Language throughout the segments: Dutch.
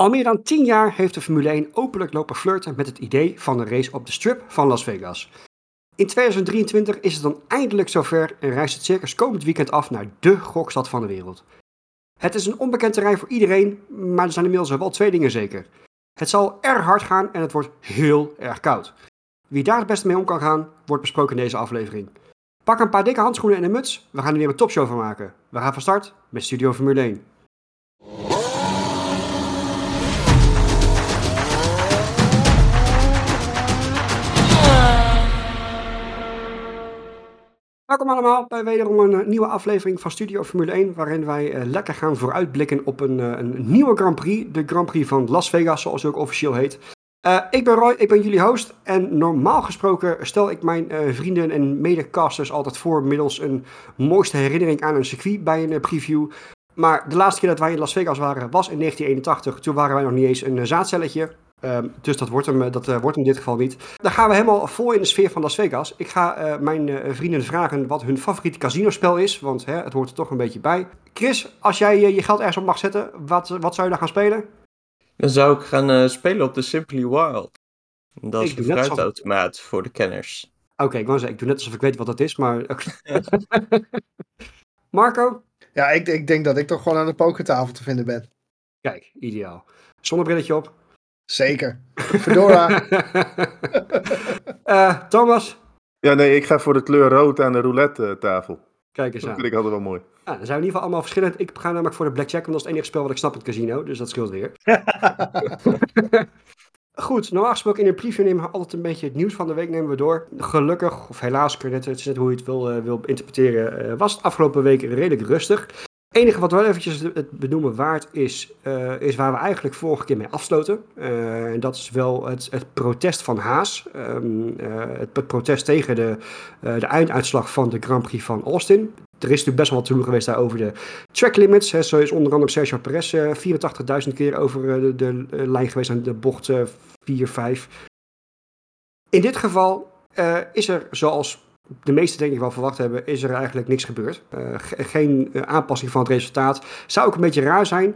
Al meer dan 10 jaar heeft de Formule 1 openlijk lopen flirten met het idee van een race op de strip van Las Vegas. In 2023 is het dan eindelijk zover en reist het circus komend weekend af naar dé gokstad van de wereld. Het is een onbekend terrein voor iedereen, maar er zijn inmiddels wel twee dingen zeker. Het zal erg hard gaan en het wordt heel erg koud. Wie daar het beste mee om kan gaan, wordt besproken in deze aflevering. Pak een paar dikke handschoenen en een muts, we gaan er weer een topshow van maken. We gaan van start met Studio Formule 1. Welkom allemaal bij wederom een eh, nieuwe aflevering van Studio Formule 1, waarin wij uh, lekker gaan vooruitblikken op een, uh, een nieuwe Grand Prix, de Grand Prix van Las Vegas, zoals het ook officieel heet. ik ben Roy, ik ben jullie host en normaal gesproken stel ik mijn vrienden en medecasters altijd voor middels een mooiste herinnering aan een circuit bij een preview. Maar de laatste keer dat wij in Las Vegas waren was in 1981, toen waren wij nog niet eens een zaadcelletje. Um, dus dat wordt, hem, dat uh, wordt hem in dit geval niet. Dan gaan we helemaal vol in de sfeer van Las Vegas. Ik ga uh, mijn uh, vrienden vragen wat hun favoriete casinospel is, want hè, het hoort er toch een beetje bij. Chris, als jij je geld ergens op mag zetten, wat, wat zou je dan gaan spelen? Dan zou ik gaan spelen op de Simply Wild. Dat is ik een fruitautomaat alsof... voor de kenners. Oké, okay, ik wou zeggen, ik doe net alsof ik weet wat dat is, maar... Marco? Ja, ik, ik denk dat ik toch gewoon aan de pokertafel te vinden ben. Kijk, ideaal. Zonnebrilletje op. Zeker. Fedora. uh, Thomas? Ja, nee, ik ga voor de kleur rood aan de roulette tafel. Kijk eens dat aan. vind ik altijd wel mooi. Ah, dan zijn we in ieder geval allemaal verschillend. Ik ga namelijk voor de blackjack, want dat is het enige spel wat ik snap in het casino. Dus dat scheelt weer. Goed, normaal gesproken in een preview nemen we altijd een beetje het nieuws van de week nemen we door. Gelukkig, of helaas, het is net hoe je het wil, uh, wil interpreteren, uh, was het afgelopen week redelijk rustig. Enige wat wel eventjes het benoemen waard is, uh, is waar we eigenlijk vorige keer mee afsloten. Uh, en dat is wel het, het protest van Haas. Um, uh, het, protest tegen de, de einduitslag van de Grand Prix van Austin. Er is natuurlijk best wel wat te doen geweest daar over de track limits. Hè. Zo is onder andere Sergio Perez 84.000 keer over de, de, lijn geweest aan de bocht 4, 5. In dit geval is er, zoals de meeste denk ik wel verwacht hebben, is er eigenlijk niks gebeurd. Uh, geen uh, aanpassing van het resultaat. Zou ook een beetje raar zijn.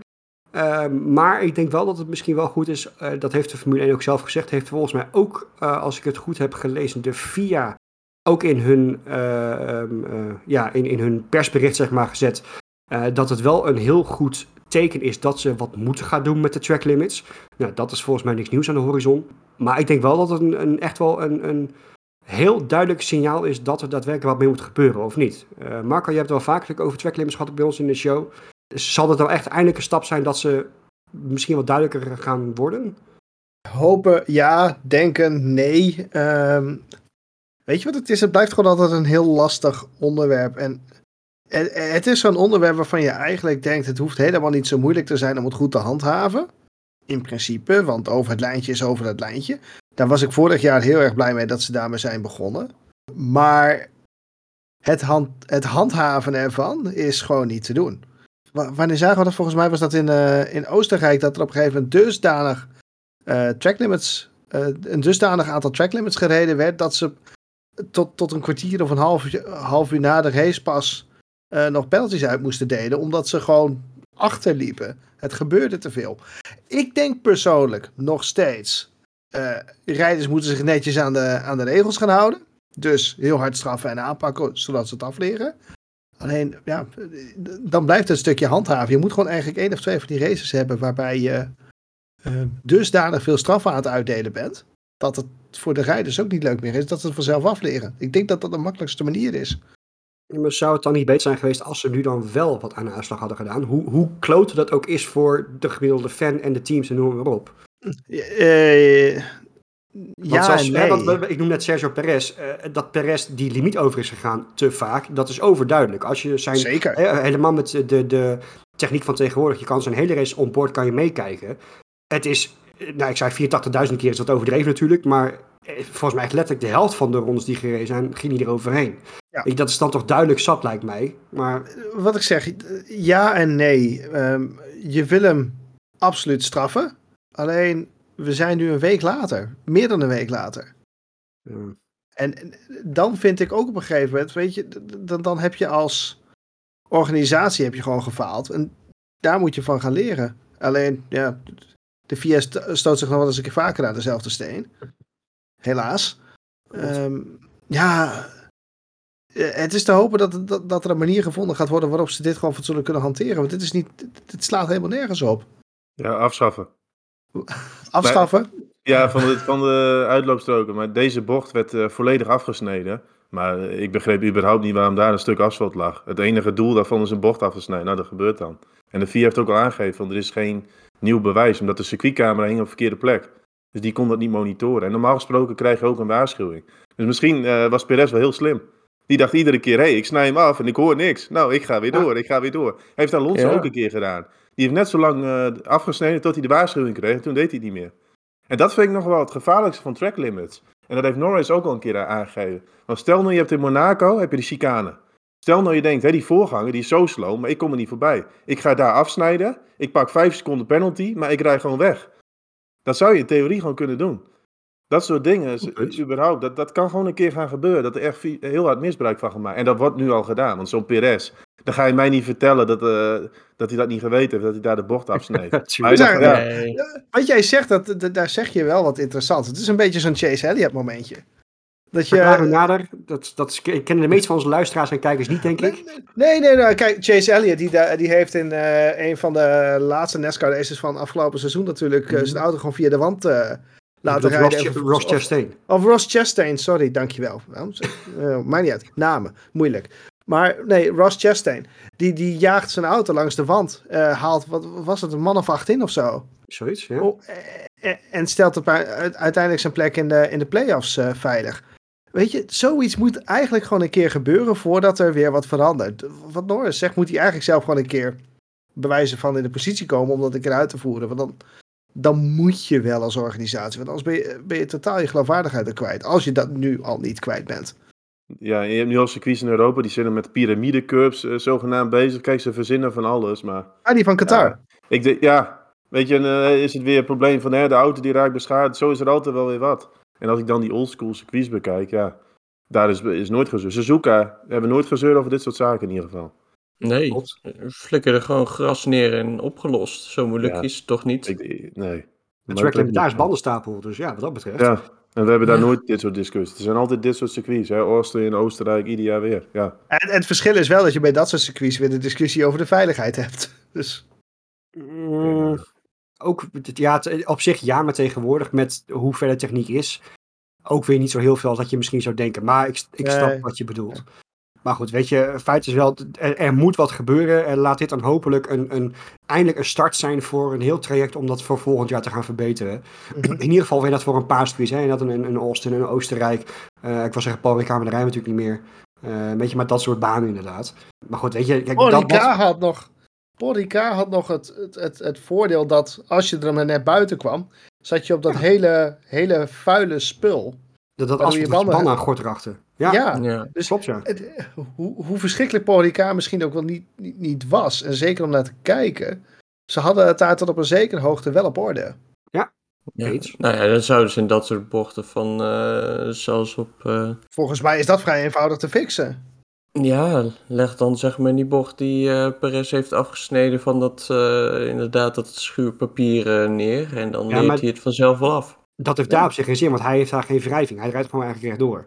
Uh, maar ik denk wel dat het misschien wel goed is. dat heeft de Formule 1 ook zelf gezegd. Heeft volgens mij ook, als ik het goed heb gelezen, de FIA ook in hun, um, ja, in, in hun persbericht zeg maar, gezet. dat het wel een heel goed teken is dat ze wat moeten gaan doen met de track limits. Nou, dat is volgens mij niks nieuws aan de horizon. Maar ik denk wel dat het een, een echt wel een, een heel duidelijk signaal is dat er daadwerkelijk wat mee moet gebeuren, of niet? Uh, Marco, je hebt het wel vaak over tracklimits gehad bij ons in de show. Zal het dan echt eindelijk een stap zijn dat ze misschien wat duidelijker gaan worden? Hopen ja, denken nee. Um, weet je wat het is? Het blijft gewoon altijd een heel lastig onderwerp. En het is zo'n onderwerp waarvan je eigenlijk denkt: het hoeft helemaal niet zo moeilijk te zijn om het goed te handhaven. In principe, want over het lijntje is over het lijntje. Daar was ik vorig jaar heel erg blij mee dat ze daarmee zijn begonnen. Maar het, hand, het handhaven ervan is gewoon niet te doen. wanneer zagen we dat? Volgens mij was dat in, uh, in Oostenrijk dat er op een gegeven moment dusdanig uh, een dusdanig aantal track limits gereden werd dat ze tot, tot een kwartier of een half, half uur na de race pas nog penalties uit moesten delen, omdat ze gewoon achterliepen. Het gebeurde te veel. Ik denk persoonlijk nog steeds uh, rijders moeten zich netjes aan de, aan de regels gaan houden. Dus heel hard straffen en aanpakken, zodat ze het afleren. Alleen, ja, dan blijft het een stukje handhaven. Je moet gewoon eigenlijk één of twee van die races hebben waarbij je uh, dusdanig veel straffen aan het uitdelen bent. Dat het voor de rijders ook niet leuk meer is, dat ze het vanzelf afleren. Ik denk dat dat de makkelijkste manier is. Maar zou het dan niet beter zijn geweest als ze nu dan wel wat aan de uitslag hadden gedaan? Hoe, hoe kloot dat ook is voor de gemiddelde fan en de teams en noem maar op. Uh, ja, zoals, nee. hè, ik noem net Sergio Perez. Uh, dat Perez die limiet over is gegaan te vaak, dat is overduidelijk. Als je zijn, Zeker. helemaal met de, de techniek van tegenwoordig, je kan zijn hele race onboard kan je meekijken. Het is, nou ik zei 84.000 keer is dat overdreven natuurlijk, maar volgens mij echt letterlijk de helft van de rondes die gereden zijn, ging hij er overheen. Ja. Ik, dat is dan toch duidelijk zat, lijkt mij. Maar... Wat ik zeg, ja en nee. Um, je wil hem absoluut straffen. Alleen, we zijn nu een week later. Meer dan een week later. Ja. En dan vind ik ook op een gegeven moment, weet je, dan, dan heb je als organisatie heb je gewoon gefaald. En daar moet je van gaan leren. Alleen, ja, De VIA stoot zich nog wel eens een keer vaker aan dezelfde steen. Helaas. Ehm, ja, eh, het is te hopen dat, dat, dat er een manier gevonden gaat worden waarop ze dit gewoon zullen kunnen hanteren. Want dit, is niet, dit slaat helemaal nergens op. Ja, afschaffen. Afschaffen? ja, van de, van de uitloopstroken. Maar deze bocht werd uh, volledig afgesneden. Maar ik begreep überhaupt niet waarom daar een stuk asfalt lag. Het enige doel daarvan is een bocht afgesneden. Nou, dat gebeurt dan. En de VIA heeft ook al aangegeven, van er is geen nieuw bewijs, omdat de circuitcamera hing op de verkeerde plek. Dus die kon dat niet monitoren. En normaal gesproken krijg je ook een waarschuwing. Dus misschien uh, was Perez wel heel slim. Die dacht iedere keer, hé, hey, ik snij hem af en ik hoor niks. Nou, ik ga weer door, ik ga weer door. Heeft Alonso ja. ook een keer gedaan. Die heeft net zo lang uh, afgesneden tot hij de waarschuwing kreeg. En toen deed hij het niet meer. En dat vind ik nog wel het gevaarlijkste van track limits. En dat heeft Norris ook al een keer aangegeven. Want stel nou, je hebt in Monaco heb je de chicane. Stel nou je denkt, hé, die voorganger die is zo slow, maar ik kom er niet voorbij. Ik ga daar afsnijden, ik pak 5 seconden penalty, maar ik rij gewoon weg. Dat zou je in theorie gewoon kunnen doen. Dat soort dingen, überhaupt, dat, dat kan gewoon een keer gaan gebeuren. Dat er echt heel hard misbruik van gemaakt. En dat wordt nu al gedaan, want zo'n Perez, dan ga je mij niet vertellen dat, uh, dat hij dat niet geweten heeft, dat hij daar de bocht afsneedt. maar ja, nee. Wat jij zegt, dat, dat, daar zeg je wel wat interessants. Het is een beetje zo'n Chase Elliott momentje. Dat je... nader, dat, dat kennen de meeste van onze luisteraars en kijkers niet, denk ik. Nee, nee, nee. Kijk, Chase Elliott, die, die heeft in uh, een van de laatste NASCAR races van afgelopen seizoen natuurlijk mm -hmm. zijn auto gewoon via de wand uh, laten rijden. Ross, Ross Chastain. Of, of Ross Chastain, sorry, dankjewel. uh, niet uit. Namen, moeilijk. Maar nee, Ross Chastain, die, die jaagt zijn auto langs de wand. haalt, wat was het, een man of acht in of zo? Zoiets, ja. Oh, en stelt op, uiteindelijk zijn plek in de, in de playoffs veilig. Weet je, zoiets moet eigenlijk gewoon een keer gebeuren voordat er weer wat verandert. Wat Norris zegt, moet hij eigenlijk zelf gewoon een keer bewijzen van in de positie komen om dat een keer uit te voeren. Want dan, dan moet je wel als organisatie. Want anders ben je, ben je totaal je geloofwaardigheid er kwijt. Als je dat nu al niet kwijt bent. Ja, je hebt nu al circuits in Europa, die zijn met piramidecurves uh, zogenaamd bezig. Kijk, ze verzinnen van alles, maar... Ah, die van Qatar. Ja, ik de, ja weet je, uh, is het weer een probleem van hè, de auto die raakt beschadigd. Zo is er altijd wel weer wat. En als ik dan die oldschool circuits bekijk, ja, daar is, is nooit gezeurd. Suzuka hebben nooit gezeurd over dit soort zaken in ieder geval. Nee, flikkeren gewoon gras neer en opgelost. Zo moeilijk is het toch niet? Ik, nee. Het daar is bandenstapel, dus ja, wat dat betreft. Ja, en we hebben daar nooit dit soort discussies. Er zijn altijd dit soort circuits, hè. Oosten in Oostenrijk, ieder jaar weer, ja. En, het verschil is wel dat je bij dat soort circuits weer de discussie over de veiligheid hebt. Dus... Mm, ook, ja, op zich ja, maar tegenwoordig met hoe ver de techniek is, ook weer niet zo heel veel als dat je misschien zou denken. Maar ik, ik snap wat je bedoelt. Maar goed, weet je, feit is wel, er, er, moet wat gebeuren. En laat dit dan hopelijk een, een, eindelijk een start zijn voor een heel traject om dat voor volgend jaar te gaan verbeteren. Mhm. In ieder geval weer dat voor een paar. Hè, dat een, een Austin, een Oostenrijk. Uh, ik was zeggen, Paul Ricard, maar de rijden natuurlijk niet meer. Uh, weet je, maar dat soort banen inderdaad. Maar goed, weet je... Kijk, Paul dat, had nog Paul Ricard had nog het, het, het, het, voordeel dat als je er maar net buiten kwam, zat je op dat hele, hele vuile spul. Dat, dat als je banden aan gort erachter. Ja, ja. ja. Dus klopt ja. Het, hoe, hoe verschrikkelijk Paul Ricard misschien ook wel niet, niet, niet was, en zeker om naar te kijken, ze hadden het daar tot op een zekere hoogte wel op orde. Ja, ja. Nou ja, dan zouden ze in dat soort bochten van, uh, zoals op... Uh... Volgens mij is dat vrij eenvoudig te fixen. Ja, leg dan zeg maar die bocht die uh, Perez heeft afgesneden van dat, uh, inderdaad, dat schuurpapier uh, neer. En dan ja, leert hij het vanzelf wel af. Dat heeft daar op zich geen zin, want hij heeft daar geen wrijving. Hij rijdt gewoon eigenlijk rechtdoor.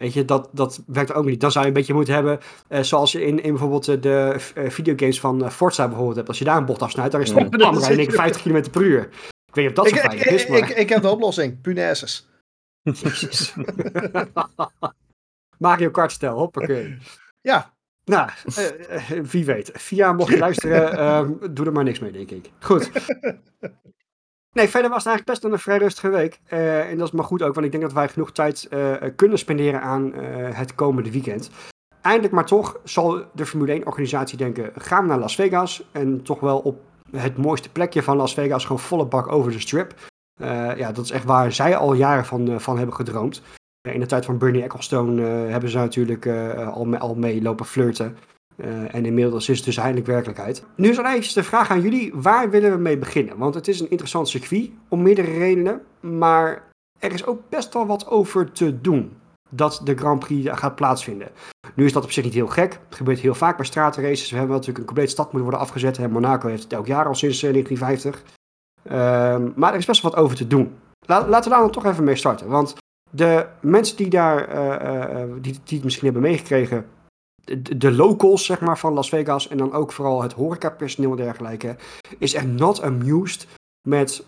Weet je, dat, dat werkt ook niet. Dan zou je een beetje moeten hebben, zoals je in, in bijvoorbeeld de videogames van Forza bijvoorbeeld hebt. Als je daar een bocht afsnijdt, dan is het ja. bam, rij ik 50 km per uur. Ik weet niet of dat zo veilig is, maar... Ik, ik, heb de oplossing, punaises. Mario Kart stijl, hoppakee. Ja. Nou, uh, wie weet. Via, mocht je luisteren, uh, doe er maar niks mee, denk ik. Goed. Nee, verder was het eigenlijk best een vrij rustige week. Uh, en dat is maar goed ook, want ik denk dat wij genoeg tijd kunnen spenderen aan het komende weekend. Eindelijk maar toch zal de Formule 1-organisatie denken, gaan we naar Las Vegas. En toch wel op het mooiste plekje van Las Vegas, gewoon volle bak over de strip. ja, dat is echt waar zij al jaren van, van hebben gedroomd. Eh, in de tijd van Bernie Ecclestone hebben ze natuurlijk al, al mee lopen flirten. Uh, en inmiddels is het dus eindelijk werkelijkheid. Nu is eventjes de vraag aan jullie, waar willen we mee beginnen? Want het is een interessant circuit, om meerdere redenen. Maar er is ook best wel wat over te doen dat de Grand Prix gaat plaatsvinden. Nu is dat op zich niet heel gek. Het gebeurt heel vaak bij straatraces. We hebben natuurlijk een complete stad moeten worden afgezet. Monaco heeft het elk jaar al sinds 1950. Ehm, maar er is best wel wat over te doen. laten we daar dan toch even mee starten. Want de mensen die daar, die, die het misschien hebben meegekregen, de, locals zeg maar, van Las Vegas en dan ook vooral het horecapersoneel en dergelijke, is echt not amused met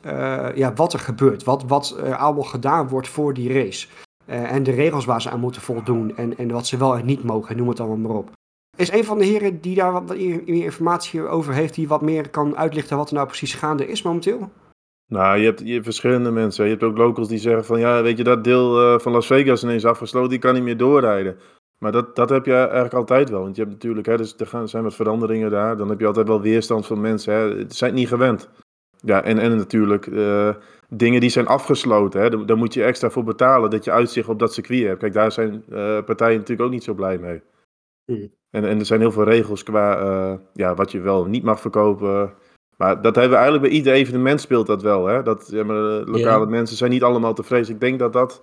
ja, wat er gebeurt. Wat, wat allemaal gedaan wordt voor die race. en de regels waar ze aan moeten voldoen en, en wat ze wel en niet mogen, noem het allemaal maar op. Is een van de heren die daar wat meer informatie over heeft, die wat meer kan uitlichten wat er nou precies gaande is momenteel? Nou, je hebt, je hebt verschillende mensen. Je hebt ook locals die zeggen van, ja, weet je, dat deel uh, van Las Vegas ineens afgesloten, die kan niet meer doorrijden. Maar dat, dat heb je eigenlijk altijd wel. Want je hebt natuurlijk, hè, dus er gaan, zijn wat veranderingen daar. Dan heb je altijd wel weerstand van mensen. Hè. Ze zijn niet gewend. Ja, en, en natuurlijk uh, dingen die zijn afgesloten. Hè. Daar, moet je extra voor betalen dat je uitzicht op dat circuit hebt. Kijk, daar zijn uh, partijen natuurlijk ook niet zo blij mee. Hmm. En, en er zijn heel veel regels qua uh, ja, wat je wel niet mag verkopen. Maar dat hebben we eigenlijk bij ieder evenement speelt dat wel. Hè? Dat ja, maar, lokale mensen zijn niet allemaal tevreden. Ik denk dat dat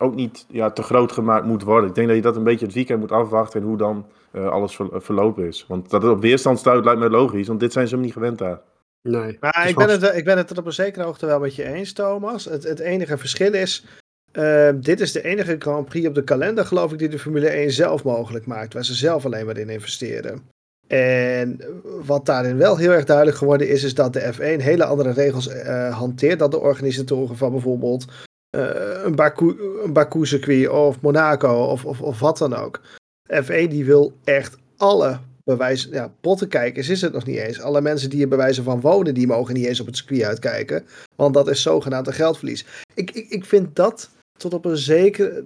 ook niet ja, te groot gemaakt moet worden. Ik denk dat je dat een beetje het weekend moet afwachten en hoe dan uh, alles ver, verlopen is. Want dat het op weerstand stuit lijkt me logisch, want dit zijn ze hem niet gewend daar. Nee. Maar ik ben, het, ik ben het er op een zekere hoogte wel met je eens, Thomas. Het, het enige verschil is Ehm, dit is de enige Grand Prix op de kalender, geloof ik, die de Formule 1 zelf mogelijk maakt, waar ze zelf alleen maar in investeren. En wat daarin wel heel erg duidelijk geworden is, is dat de F1 hele andere regels uh, hanteert dan de organisatoren van bijvoorbeeld een, Baku, een Baku-circuit of Monaco of, of, of wat dan ook. F1 die wil echt alle bewijzen, ja, pottenkijkers is het nog niet eens. Alle mensen die er bewijzen van wonen, die mogen niet eens op het circuit uitkijken. Want dat is zogenaamd een geldverlies. Ik, ik, ik vind dat tot op een zekere.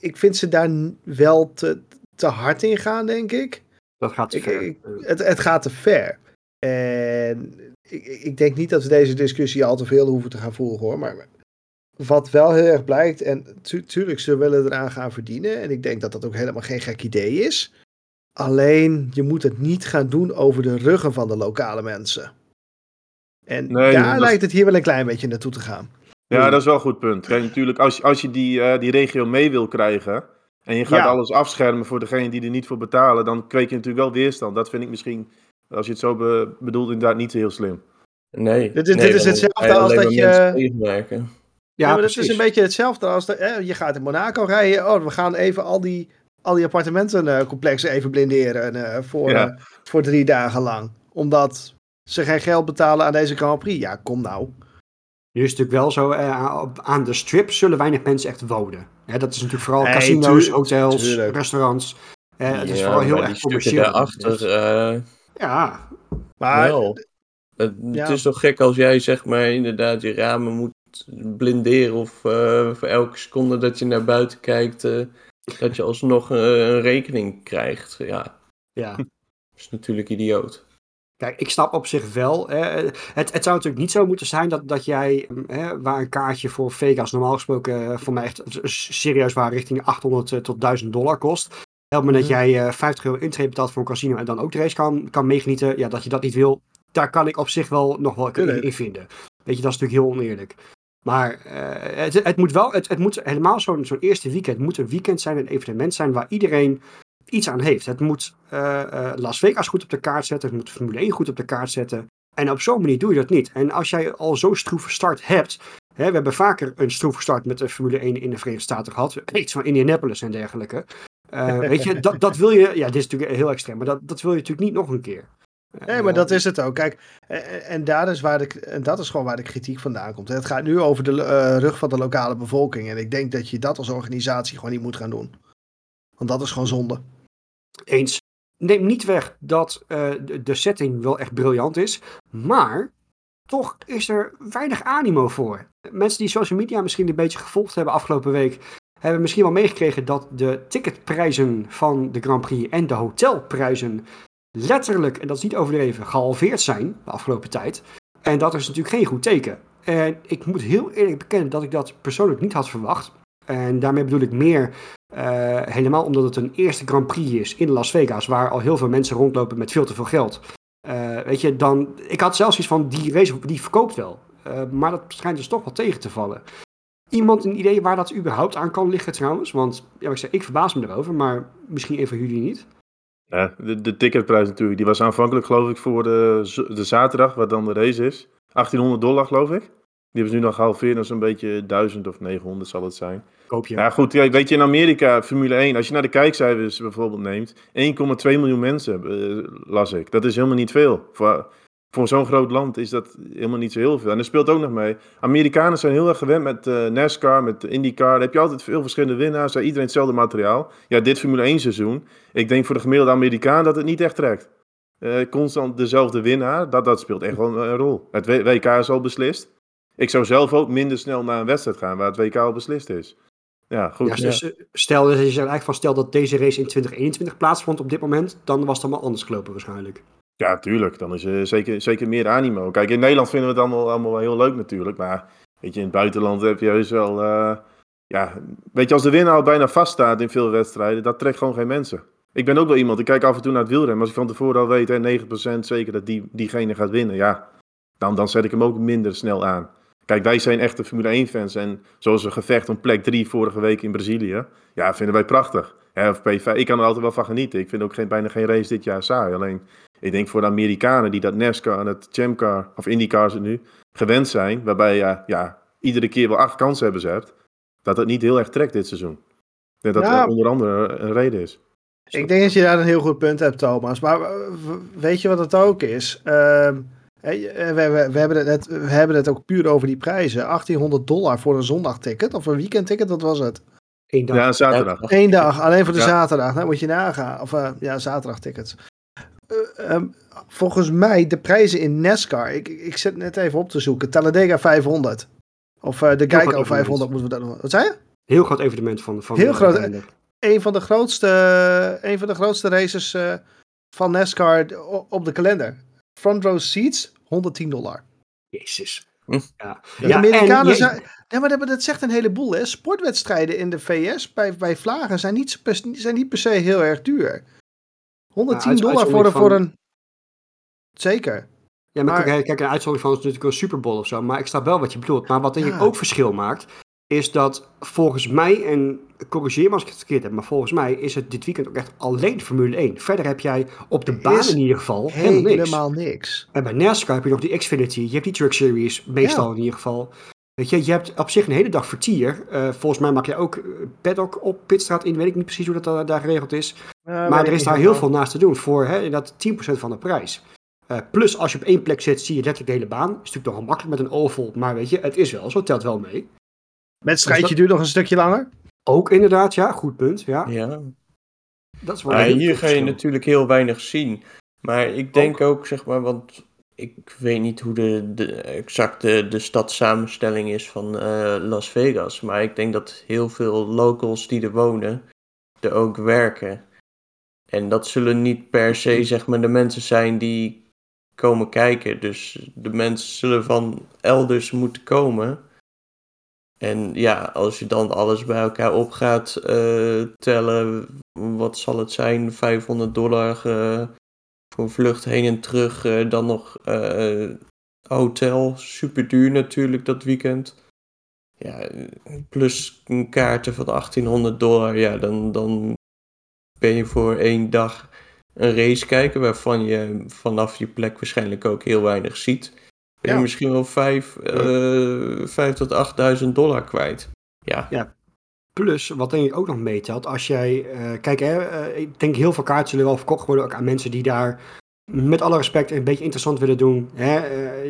Ik vind ze daar wel te, te hard in gaan, denk ik. Dat gaat te ver. het, het gaat te ver. En ik, ik denk niet dat we deze discussie al te veel hoeven te gaan voeren hoor. Maar wat wel heel erg blijkt, en tuurlijk, ze willen eraan gaan verdienen. En ik denk dat dat ook helemaal geen gek idee is. Alleen, je moet het niet gaan doen over de ruggen van de lokale mensen. En daar lijkt het hier wel een klein beetje naartoe te gaan. Ja, dat is wel een goed punt. Kijk, natuurlijk, als, als je die, uh, die regio mee wil krijgen. en je gaat alles afschermen voor degene die er niet voor betalen. dan kweek je natuurlijk wel weerstand. Dat vind ik misschien, als je het zo be bedoelt, inderdaad niet heel slim. Nee. Dit, dit is hetzelfde als dat je. Ja, maar dat is een beetje hetzelfde als de, je gaat in Monaco rijden. Oh, we gaan even al die, al die appartementencomplexen even blinderen uh, voor, uh, voor drie dagen lang. Omdat ze geen geld betalen aan deze Grand Prix. Ja, kom nou. Nu is het natuurlijk wel zo, uh, aan de strip zullen weinig mensen echt wonen. dat is natuurlijk vooral casino's, hotels, restaurants. Uh, het is vooral heel erg commercieel. daarachter, uh, ja. Maar, wel. Het, ja. het, is toch gek als jij zeg maar inderdaad je ramen moet blinderen of voor elke seconde dat je naar buiten kijkt, dat je alsnog een rekening krijgt. Ja. ja. Dat is natuurlijk idioot. Kijk, ik snap op zich wel. Hè, het, het zou natuurlijk niet zo moeten zijn dat, dat jij, hè, waar een kaartje voor Vegas normaal gesproken eh, voor mij echt serieus waar richting 800 eh, tot 1000 dollar kost. Op het moment dat mhm. jij 50 euro intrede betaalt voor een casino en dan ook de race kan, kan meegenieten, ja, dat je dat niet wil, daar kan ik op zich wel nog wel in vinden. Weet je, dat is natuurlijk heel oneerlijk. Maar uh, het, het, moet wel, het, het moet helemaal zo'n eerste weekend, moet een weekend zijn, een evenement zijn waar iedereen iets aan heeft. Het moet uh, Las Vegas goed op de kaart zetten. Het moet Formule 1 goed op de kaart zetten. En op zo'n manier doe je dat niet. En als jij al zo'n stroeve start hebt. Hè, we hebben vaker een stroeve start met de Formule 1 in de Verenigde Staten gehad. Iets van Indianapolis en dergelijke. Weet je, dat, dat wil je. Ja, dit is natuurlijk heel extreem. Maar dat, dat wil je natuurlijk niet nog een keer. Nee, maar dat is het ook. Kijk, en, en, daar is waar ik, en dat is gewoon waar de kritiek vandaan komt. Het gaat nu over de uh, rug van de lokale bevolking. En ik denk dat je dat als organisatie gewoon niet moet gaan doen. Want dat is gewoon zonde. Eens. Neem niet weg dat uh, de, de setting wel echt briljant is. Maar toch is er weinig animo voor. Mensen die social media misschien een beetje gevolgd hebben afgelopen week. Hebben misschien wel meegekregen dat de ticketprijzen van de Grand Prix en de hotelprijzen letterlijk, en dat is niet overdreven, gehalveerd zijn de afgelopen tijd. En dat is natuurlijk geen goed teken. En ik moet heel eerlijk bekennen dat ik dat persoonlijk niet had verwacht. En daarmee bedoel ik meer uh, helemaal omdat het een eerste Grand Prix is in Las Vegas, waar al heel veel mensen rondlopen met veel te veel geld. Uh, weet je, dan, ik had zelfs iets van, die race die verkoopt wel. Uh, maar dat schijnt dus toch wel tegen te vallen. Iemand een idee waar dat überhaupt aan kan liggen trouwens? Want ja, ik, zeg, ik verbaas me erover, maar misschien even jullie niet. Ja, de, de ticketprijs natuurlijk. Die was aanvankelijk geloof ik voor de, de zaterdag, wat dan de race is. 1800 dollar geloof ik. Die hebben ze nu nog gehalveerd naar zo'n beetje 1000 of 900 zal het zijn. Koop je. Ja goed, ja, weet je in Amerika, Formule 1, als je naar de kijkcijfers bijvoorbeeld neemt. 1,2 miljoen mensen uh, las ik. Dat is helemaal niet veel. Voor, voor zo'n groot land is dat helemaal niet zo heel veel. En er speelt ook nog mee. Amerikanen zijn heel erg gewend met uh, NASCAR, met IndyCar. Daar heb je altijd veel verschillende winnaars. Iedereen hetzelfde materiaal. Ja, dit Formule 1 seizoen. Ik denk voor de gemiddelde Amerikaan dat het niet echt trekt. Uh, constant dezelfde winnaar, dat, dat speelt echt wel een rol. Het WK is al beslist. Ik zou zelf ook minder snel naar een wedstrijd gaan waar het WK al beslist is. Ja, goed. Ja, dus, eh, Stel, je zegt eigenlijk van, stel dat deze race in 2021 plaatsvond op dit moment, dan was het allemaal anders gelopen waarschijnlijk. Ja, tuurlijk. Dan is er zeker, zeker meer animo. Kijk, in Nederland vinden we het allemaal, allemaal wel heel leuk natuurlijk. Maar weet je, in het buitenland heb je heus wel... Uh, ja, weet je, als de winnaar al bijna vaststaat in veel wedstrijden, dat trekt gewoon geen mensen. Ik ben ook wel iemand, ik kijk af en toe naar het wielrennen. Als ik van tevoren al weet, hè, 9% zeker dat die, diegene gaat winnen, ja, dan, dan zet ik hem ook minder snel aan. Kijk, wij zijn echte Formule 1-fans. En zoals een gevecht om plek 3 vorige week in Brazilië. Ja, vinden wij prachtig. Of P5, ik kan er altijd wel van genieten. Ik vind ook geen, bijna geen race dit jaar saai. Alleen, ik denk voor de Amerikanen die dat NASCAR en het Chamcar, of IndyCar ze nu, gewend zijn. Waarbij je ja, iedere keer wel acht kansen hebben ze hebt. Dat het niet heel erg trekt dit seizoen. Dat dat onder andere een reden is. Ik denk dat je daar een heel goed punt hebt, Thomas. Maar weet je wat het ook is? Uh, we, we, we, hebben het, we hebben het ook puur over die prijzen. 1800 dollar voor een zondagticket of een weekendticket, wat was het? Eén dag. Ja, zaterdag. Eén dag, alleen voor de zaterdag. Dan moet je nagaan. Of uh, ja, zaterdagtickets. Uh, um, volgens mij de prijzen in NASCAR. Ik, ik zit net even op te zoeken. Talladega 500. Of uh, de Geico 500 moeten we dat nog. Wat zei je? Heel groot evenement van. van Heel groot. Een van de grootste, een van de grootste races van NASCAR op de kalender. Front row seats, 110 dollar. Jezus. Hm. Ja. De Amerikanen zijn... Ja, maar dat zegt een heleboel. Hè. Sportwedstrijden in de VS bij, bij vlagen zijn niet, zijn niet per se heel erg duur. 110 dollar voor, een, voor een... Zeker. Ja, maar, kijk, kijk, een uitzondering van is natuurlijk een Super Bowl of zo. Maar ik snap wel wat je bedoelt. Maar wat denk ik ook verschil maakt, is dat volgens mij, en corrigeer me als ik het verkeerd heb, maar volgens mij is het dit weekend ook echt alleen Formule 1. Verder heb jij op de baan in ieder geval helemaal niks. En bij NASCAR heb je nog die Xfinity, je hebt die Truck Series, meestal in ieder geval. Weet je, je hebt op zich een hele dag vertier. Uh, volgens mij maak je ook eh, paddock op pitstraat in, weet ik niet precies hoe dat daar geregeld is. maar er is daar heel veel naast te doen voor hè, dat 10% van de prijs. Uh, plus als je op één plek zit, zie je letterlijk de hele baan. Is natuurlijk nogal makkelijk met een oval, maar weet je, het is wel zo, telt wel mee. Met strijdje dus duurt nog een stukje langer? Ook inderdaad, ja. Goed punt, ja. ja. Dat is wel hier ga je natuurlijk heel weinig zien. Maar ik denk ook, zeg maar, want ik weet niet hoe de, de exacte de stadssamenstelling is van uh, Las Vegas. Maar ik denk dat heel veel locals die er wonen, er ook werken. En dat zullen niet per se, zeg maar, de mensen zijn die komen kijken. Dus de mensen zullen van elders moeten komen. En ja, als je dan alles bij elkaar op gaat uh, tellen, wat zal het zijn? 500 dollar uh, voor een vlucht heen en terug. Uh, dan nog hotel, super duur natuurlijk dat weekend. Ja, plus een kaartje van 1800 dollar. Ja, dan, dan ben je voor één dag een race kijken waarvan je vanaf je plek waarschijnlijk ook heel weinig ziet ben je misschien wel 5 uh, eh, tot 8.000 dollar kwijt. Ja. ja. Plus, wat denk ik ook nog meetelt, als jij, uh, kijk, hè, uh, ik denk heel veel kaarten zullen wel verkocht worden ook aan mensen die daar met alle respect een beetje interessant willen doen, hè,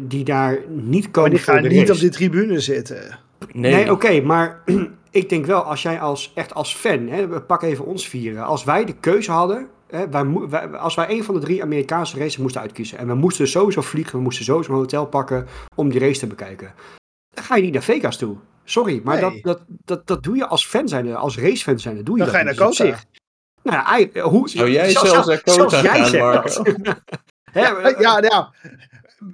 die daar niet komen. Maar die gaan niet op de tribune zitten. Nee, nee oké, maar ik denk wel, als jij als, echt als fan, hè, we pakken even ons vieren, als wij de keuze hadden Hè, wij, als wij een van de drie Amerikaanse races moesten uitkiezen. En we moesten sowieso vliegen, we moesten sowieso een hotel pakken om die race te bekijken. Dan ga je niet naar Vegas toe. Sorry, maar dat, dat, dat, dat doe je als fan zijn, als racefan zijn. Doe je dan dat ga je naar Kota. Nou ja, hoe, Zou jij zelfs, zelfs naar Kota gaan, Marco? ja, ja, ja,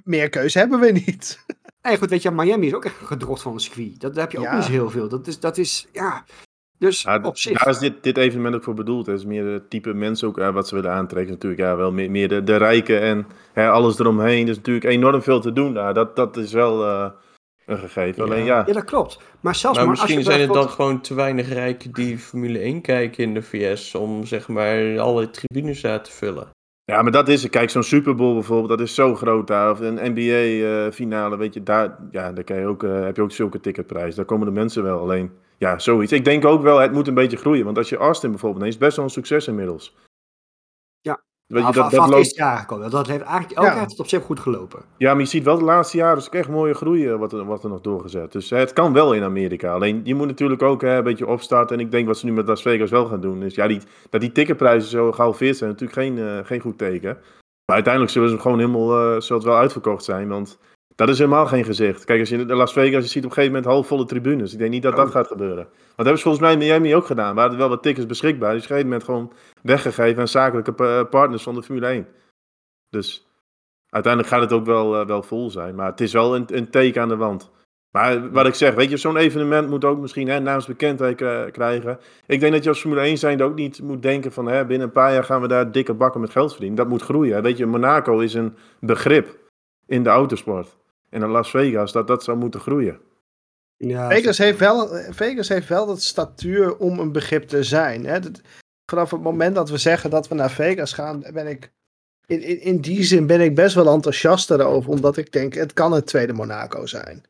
meer keuze hebben we niet. Nee, goed, weet je, Miami is ook echt gedrocht van een circuit. Dat, heb je ook niet heel veel. Dat is, dat is ja, dus op zich. Daar is dit, dit evenement ook voor bedoeld. Het is meer het type mensen ook wat ze willen aantrekken. Natuurlijk, ja, wel meer, meer de, de rijken en hè, alles eromheen. Er is natuurlijk enorm veel te doen daar. Dat, dat is wel. Uh, een gegeven. Alleen ja. Ja, dat klopt. Maar zelfs maar, maar misschien als je zijn er dan gewoon te weinig rijken die Formule 1 kijken in de VS om zeg maar alle tribunes daar te vullen. Ja, maar dat is het. Kijk, zo'n Super Bowl bijvoorbeeld, dat is zo groot daar. Of een NBA-finale, weet je, daar, ja, daar kan je ook, eh, heb je ook zulke ticketprijzen. Daar komen de mensen wel. Alleen, ja, zoiets. Ik denk ook wel, het moet een beetje groeien. Want als je Austin bijvoorbeeld neemt, is best wel een succes inmiddels. Weet je, dat, dat loopt- jaar gekomen. Dat heeft eigenlijk elk Ja. op zich goed gelopen. Ja, maar je ziet wel de laatste jaren is echt mooie groei eh, wat er, wat er nog doorgezet. Dus eh, het kan wel in Amerika. Alleen je moet natuurlijk ook hè, een beetje opstarten. En ik denk wat ze nu met Las Vegas wel gaan doen. Is ja, die, dat die ticketprijzen zo gehalveerd zijn, natuurlijk geen, eh, geen goed teken. Maar uiteindelijk zullen ze gewoon helemaal zal het wel uitverkocht zijn. Want dat is helemaal geen gezicht. Kijk, als je in Las Vegas je ziet op een gegeven moment halfvolle tribunes. Ik denk niet dat dat gaat gebeuren. Want dat hebben ze volgens mij in Miami ook gedaan. We hadden wel wat tickets beschikbaar. Is op een gegeven moment gewoon weggegeven aan zakelijke pa- partners van de Formule 1. Dus uiteindelijk gaat het ook wel, eh, wel vol zijn. Maar het is wel een, een teken aan de wand. Maar wat ik zeg, weet je, zo'n evenement moet ook misschien hè, naamsbekendheid kri- krijgen. Ik denk dat je als Formule 1 zijnde ook niet moet denken van hè, binnen een paar jaar gaan we daar dikke bakken met geld verdienen. Dat moet groeien. Weet je, Monaco is een begrip in de autosport. En in Las Vegas, dat, dat zou moeten groeien. Ja, Vegas heeft, wel, Vegas heeft wel het statuur om een begrip te zijn. Hè? Dat- vanaf het moment dat we zeggen dat we naar Vegas gaan, ben ik. In, in, in die zin ben ik best wel enthousiast erover, omdat ik denk, het kan het tweede Monaco zijn.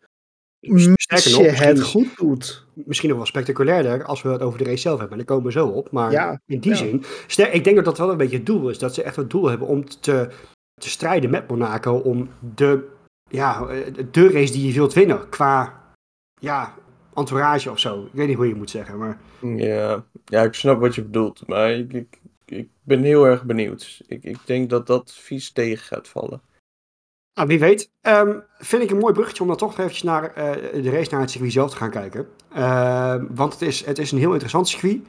Als je het goed doet. misschien nog wel spectaculairder als we het over de race zelf hebben. Daar komen we zo op. Maar Ja, in die ja. zin, ster- ik denk dat dat wel een beetje het doel is. Dat ze echt het doel hebben om te, te strijden met Monaco om de, ja, eh, de race die je wilt winnen. Qua ja, entourage of zo. Ik weet niet hoe je het moet zeggen. Maar Ja, ja, ik snap wat je bedoelt, maar ik, ik, ik ben heel erg benieuwd. Ik, ik denk dat dat vies tegen gaat vallen. nou, wie weet. Ehm, vind ik een mooi bruggetje om dan toch eventjes naar eh, de race naar het circuit zelf te gaan kijken. Ehm, want het is, het is een heel interessant circuit.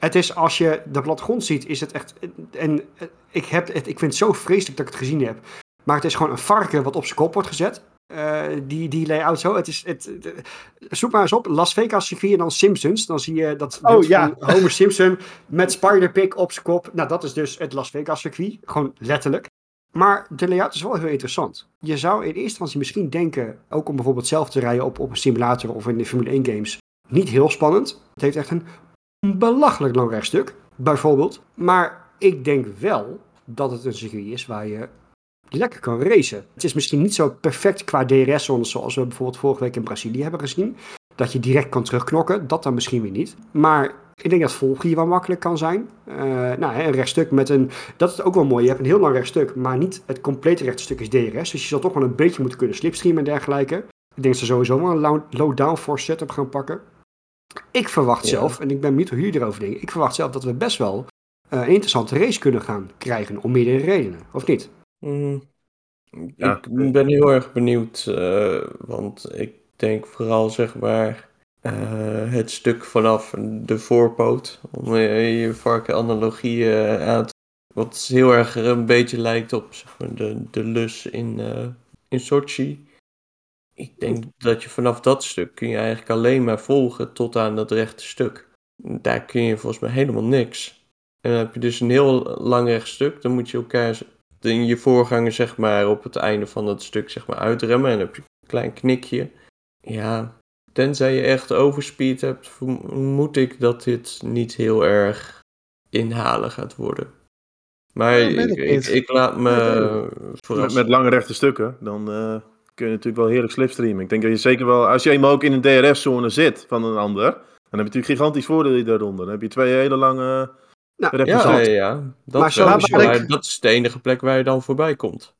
Het is, als je de plattegrond ziet, is het echt... En ik, heb het, ik vind het zo vreselijk dat ik het gezien heb. Maar het is gewoon een varken wat op zijn kop wordt gezet. Eh, die, die layout zo. Het is, het, het- zoek maar eens op. Las Vegas circuit en dan Simpsons. Dan zie je dat Oh, ja. Homer Simpson met Spider-Pig op zijn kop. Nou, dat is dus het Las Vegas circuit. Gewoon letterlijk. Maar de layout is wel heel interessant. Je zou in eerste instantie misschien denken, ook om bijvoorbeeld zelf te rijden op, op een simulator of in de Formule 1 games, niet heel spannend. Het heeft echt een belachelijk lang rechtstuk, bijvoorbeeld. Maar ik denk wel dat het een circuit is waar je lekker kan racen. Het is misschien niet zo perfect qua DRS-zones zoals we bijvoorbeeld vorige week in Brazilië hebben gezien. Dat je direct kan terugknokken, dat dan misschien weer niet. Maar ik denk dat volgen hier wel makkelijk kan zijn. Eh, nou, een rechtstuk met een dat is ook wel mooi. Je hebt een heel lang rechtstuk, maar niet het complete rechtstuk is DRS. Dus je zal toch wel een beetje moeten kunnen slipstreamen en dergelijke. Ik denk dat ze sowieso wel een low- downforce setup gaan pakken. Ik verwacht Ja. zelf, en ik ben benieuwd hoe jullie erover denken. Ik verwacht zelf dat we best wel eh, een interessante race kunnen gaan krijgen. Om meerdere redenen, of niet? Mm, Ja. Ik ben heel erg benieuwd, eh, want ik denk vooral zeg maar eh, het stuk vanaf de voorpoot, om eh, je varken-analogie eh, aan te wat heel erg een beetje lijkt op zeg maar, de, de lus in, eh, in Sochi. Ik denk dat je vanaf dat stuk kun je eigenlijk alleen maar volgen tot aan dat rechte stuk. Daar kun je volgens mij helemaal niks. En dan heb je dus een heel lang rechtstuk, dan moet je elkaar in je voorganger zeg maar op het einde van het stuk zeg maar uitremmen en dan heb je een klein knikje. Ja, tenzij je echt overspeed hebt, vermoed ik dat dit niet heel erg inhalen gaat worden. Maar Ja, ik, ik laat me Met, met lange rechte stukken, dan eh, kun je natuurlijk wel heerlijk slipstreamen. Ik denk dat je zeker wel, als je eenmaal ook in een DRS-zone zit van een ander, dan heb je natuurlijk gigantisch voordeel daaronder. Dan heb je twee hele lange Nou, Ja, ja, ja, dat Maar zo- sowieso, maar maar ik- dat is de enige plek waar je dan voorbij komt.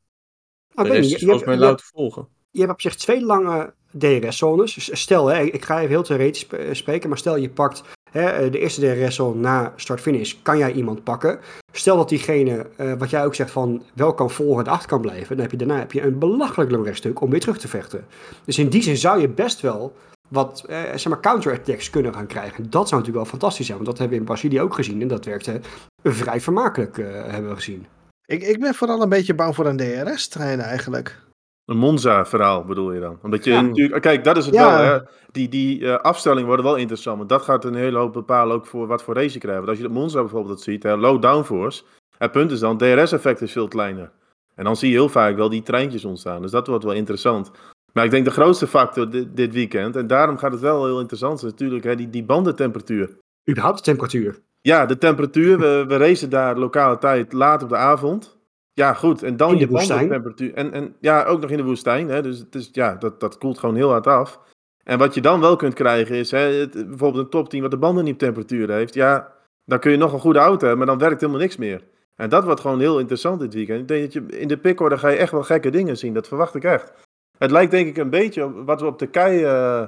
Nou, De rest niet, is je, volgens mij hebt, je, louter volgen. je hebt op zich twee lange DRS-zones. Dus stel, hè, ik ga even heel theoretisch sp- spreken, maar stel je pakt hè, de eerste DRS-zone na start-finish, kan jij iemand pakken. Stel dat diegene, eh, wat jij ook zegt, van wel kan volgen en achter kan blijven, dan heb je daarna heb je een belachelijk lang rechtstuk om weer terug te vechten. Dus in die zin zou je best wel wat eh, zeg maar counter-attacks kunnen gaan krijgen. Dat zou natuurlijk wel fantastisch zijn, want dat hebben we in Brazilië ook gezien en dat werkte vrij vermakelijk, eh, hebben we gezien. Ik, ik ben vooral een beetje bang voor een DRS-trein eigenlijk. Een Monza-verhaal bedoel je dan? Omdat je Ja. natuurlijk, kijk, dat is het Ja. wel. Hè? Die, die eh, afstellingen worden wel interessant. Want dat gaat een hele hoop bepalen ook voor wat voor race je krijgt. Want als je de Monza bijvoorbeeld ziet, hè, low downforce. Het punt is dan, DRS-effect is veel kleiner. En dan zie je heel vaak wel die treintjes ontstaan. Dus dat wordt wel interessant. Maar ik denk de grootste factor dit, dit weekend, en daarom gaat het wel heel interessant, is natuurlijk hè, die, die bandentemperatuur. Überhaupt de temperatuur. Ja, de temperatuur. We, we racen daar lokale tijd laat op de avond. Ja, goed. En dan In de je woestijn. bandentemperatuur. En, en ja, ook nog in de woestijn. Hè, dus het is, ja, dat, dat koelt gewoon heel hard af. En wat je dan wel kunt krijgen is, hè, het- bijvoorbeeld een top 10 wat de banden niet op temperatuur heeft. Ja, dan kun je nog een goede auto hebben, maar dan werkt helemaal niks meer. En dat wordt gewoon heel interessant dit weekend. Ik denk dat je in de pickorder ga je echt wel gekke dingen zien. Dat verwacht ik echt. Het lijkt denk ik een beetje op wat we op de kei... eh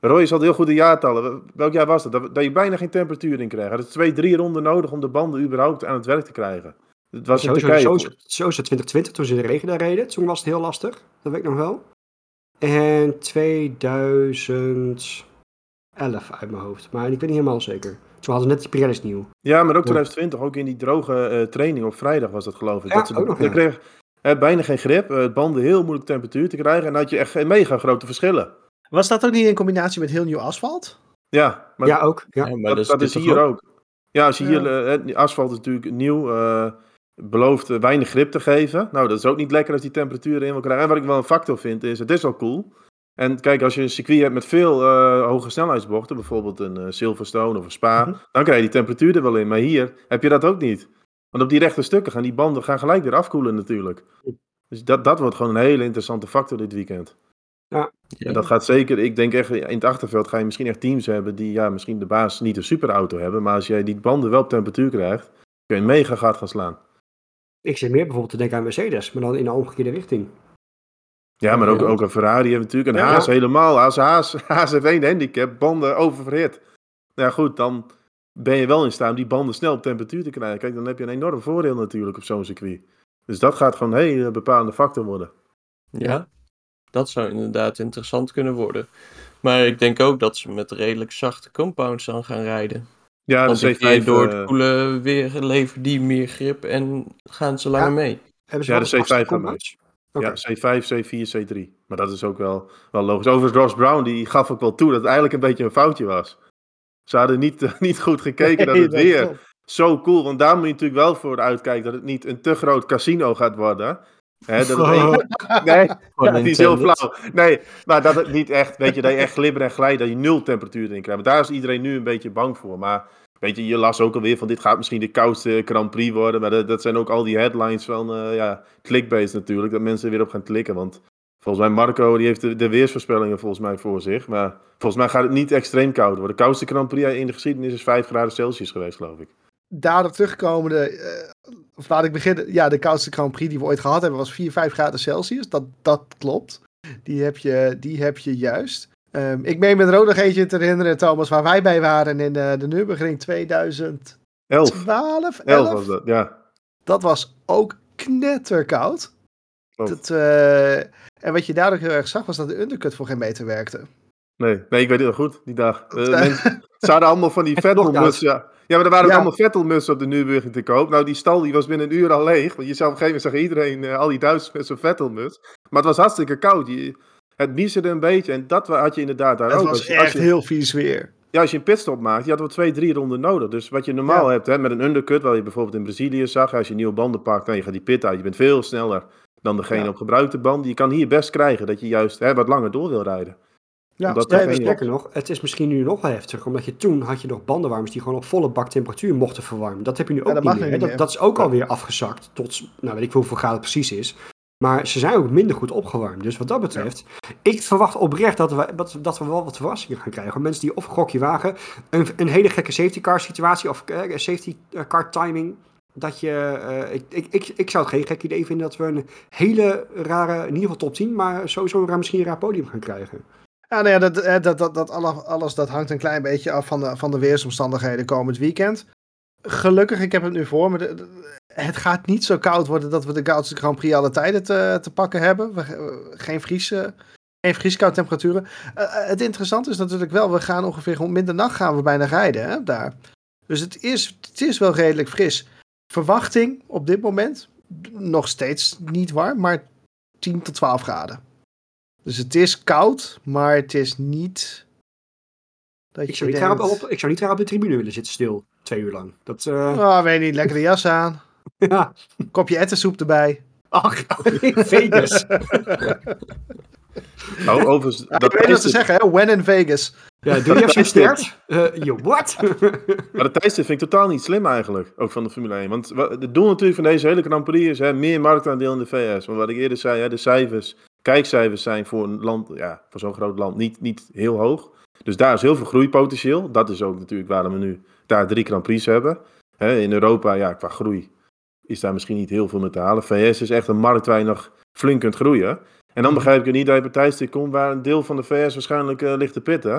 Roy al heel goed de jaartallen. Welk jaar was dat? dat? Dat je bijna geen temperatuur in kreeg. Het is twee, drie ronden nodig om de banden überhaupt aan het werk te krijgen. Het was Zo, zo, Turkije. zo, is het- zo is het 2020 toen ze in de regen daar reden. Toen was het heel lastig. Dat weet ik nog wel. En 2011 uit mijn hoofd. Maar ik weet niet helemaal zeker. Toen hadden ze net die Pirelli's nieuw. Ja, maar ook 2020, ook in die droge eh, training op vrijdag was dat geloof ik. Ja, dat ze ook nog, ja. kreeg eh, bijna geen grip, eh, banden heel moeilijk temperatuur te krijgen. En dan had je echt geen mega grote verschillen. Was dat ook niet in combinatie met heel nieuw asfalt? Ja, maar ja, ook. Ja. Ja, maar dat, is is dit hier ook. Ja, als je Ja. hier, eh, het asfalt is natuurlijk nieuw, eh, belooft eh, weinig grip te geven. Nou, dat is ook niet lekker als die temperatuur erin wil krijgen. En wat ik wel een factor vind, is het is wel cool. En kijk, als je een circuit hebt met veel eh, hoge snelheidsbochten, bijvoorbeeld een eh, Silverstone of een Spa, Mhm. dan krijg je die temperatuur er wel in. Maar hier heb je dat ook niet. Want op die rechte stukken gaan die banden gaan gelijk weer afkoelen natuurlijk. Dus dat, dat wordt gewoon een hele interessante factor dit weekend. Ja. En dat gaat zeker, ik denk echt, in het achterveld ga je misschien echt teams hebben die ja, misschien de baas niet een superauto hebben. Maar als jij die banden wel op temperatuur krijgt, kun je mega gat gaan slaan. Ik zit meer bijvoorbeeld te denken aan Mercedes, maar dan in de omgekeerde richting. Ja, maar ook, ook een Ferrari heeft natuurlijk, een Ja. Haas helemaal. Als Haas, Haas heeft één handicap, banden oververhit. Nou ja, goed, dan ben je wel in staat om die banden snel op temperatuur te krijgen. Kijk, dan heb je een enorm voordeel natuurlijk op zo'n circuit. Dus dat gaat gewoon een hele bepalende factor worden. Ja, dat zou inderdaad interessant kunnen worden. Maar ik denk ook dat ze met redelijk zachte compounds dan gaan rijden. Ja, Want de denk C5, door eh, het koele weer levert die meer grip en gaan ze langer Ja. mee. Hebben ze Ja, de eens C5 vaste gaan compounds? Oké. Ja, C5, C4, C3. Maar dat is ook wel, wel logisch. Overigens, Ross Brown die gaf ook wel toe dat het eigenlijk een beetje een foutje was. Ze hadden niet, niet goed gekeken dat het weer zo cool... Want daar moet je natuurlijk wel voor uitkijken dat het niet een te groot casino gaat worden. Hè, dat nee, die is heel flauw. Nee, maar dat het niet echt, weet je, dat je echt glibber en glijdt, dat je nul temperatuur erin krijgt. Maar daar is iedereen nu een beetje bang voor. Maar weet je, je las ook alweer van dit gaat misschien de koudste Grand Prix worden. Maar dat, dat zijn ook al die headlines van, eh ja, clickbait natuurlijk, dat mensen er weer op gaan klikken. Want volgens mij Marco, die heeft de, de weersvoorspellingen volgens mij voor zich. Maar volgens mij gaat het niet extreem koud worden. De koudste Grand Prix in de geschiedenis is 5 graden Celsius geweest, geloof ik. Daarop terugkomende, eh, of laat ik beginnen. Ja, de koudste Grand Prix die we ooit gehad hebben was 4, 5 graden Celsius. Dat, dat klopt. Die heb je, die heb je juist. Ehm, ik meen met nog eentje te herinneren, Thomas, waar wij bij waren in eh, de Nürburgring 2012. 11. 11? 11 was dat, ja. Dat was ook knetterkoud. Klopt. Dat, eh, en wat je daar ook heel erg zag, was dat de undercut voor geen meter werkte. Nee, nee, ik weet het heel goed, die dag. Eh, Eh. mensen, ze hadden allemaal van die Het Vettel-mutsen. Ja. ja, maar er waren ook Ja. allemaal Vettel-mutsen op de Nürburgring te koop. Nou, die stal die was binnen een uur al leeg. Want je zou op een gegeven moment zag iedereen, eh, al die Duitsers met zo'n Vettel-muts. Maar het was hartstikke koud. Je, het miezerde een beetje. En dat had je inderdaad daar Het ook. was als je, als echt je, heel vies weer. ja, als je een pitstop maakt, je had wel twee, drie ronden nodig. Dus wat je normaal Ja. hebt hè, met een undercut, wat je bijvoorbeeld in Brazilië zag. Als je nieuwe banden pakt, dan je gaat die pit uit. Je bent veel sneller dan degene Ja. op gebruikte banden. Je kan hier best krijgen dat je juist hè, wat langer door wil rijden. Ja, Omdat nee, geen- klopt. Sterker nog, het is misschien nu nog wel heftiger, omdat je toen had je nog bandenwarmers die gewoon op volle bak temperatuur mochten verwarmen. Dat heb je nu ook dat niet meer. niet Dat, meer. dat is ook Ja. alweer afgezakt tot, nou weet ik veel hoeveel graden het precies is. Maar ze zijn ook minder goed opgewarmd. Dus wat dat betreft, ik verwacht oprecht dat we, dat, dat we wel wat verrassingen gaan krijgen. Mensen die of een gokje wagen, een, een hele gekke safety car situatie of eh, safety car timing. Dat je, eh, ik, ik, ik, ik zou het geen gek idee vinden dat we een hele rare, in ieder geval top 10, maar sowieso een misschien een raar podium gaan krijgen. Ja, nou ja, dat, eh, dat, dat, dat alle- alles dat hangt een klein beetje af van de, van de weersomstandigheden komend weekend. Gelukkig, ik heb het nu voor de- het gaat niet zo koud worden dat we de koudste Grand Prix alle tijden te, te pakken hebben. We, eh, geen, vries, eh, geen temperaturen. Het interessante is natuurlijk wel, we gaan ongeveer rond middernacht gaan we bijna rijden hè, daar. Dus het is, het is wel redelijk fris. Verwachting op dit moment, nog steeds niet warm, maar 10 tot 12 graden. Dus het is koud, maar het is niet. Dat Ik zou, niet raar op, ik zou niet op de tribune willen zitten stil, twee uur lang. Dat, eh, Oh, weet niet, lekkere jas aan. ja. Kopje ettensoep erbij. Ach, Vegas. Nou, overigens, Ja, dat ik weet wat ze zeggen, hè? When in Vegas. Ja, doe je even stert? Uh, je what? maar dat tijdstip vind ik totaal niet slim eigenlijk, ook van de Formule 1. Want wa- het doel natuurlijk van deze hele Grand Prix is hè, meer marktaandeel in de VS. Maar wat ik eerder zei, hè, de cijfers, kijkcijfers zijn voor een land, ja, voor zo'n groot land niet, niet heel hoog. Dus daar is heel veel groeipotentieel. Dat is ook natuurlijk waarom we nu daar drie Grand Prix hebben. Hè, in Europa, ja, qua groei is daar misschien niet heel veel mee te halen. VS is echt een markt waar je nog flink kunt groeien. En dan begrijp ik het niet dat je op een tijdstip komt waar een deel van de VS waarschijnlijk eh, ligt te pitten.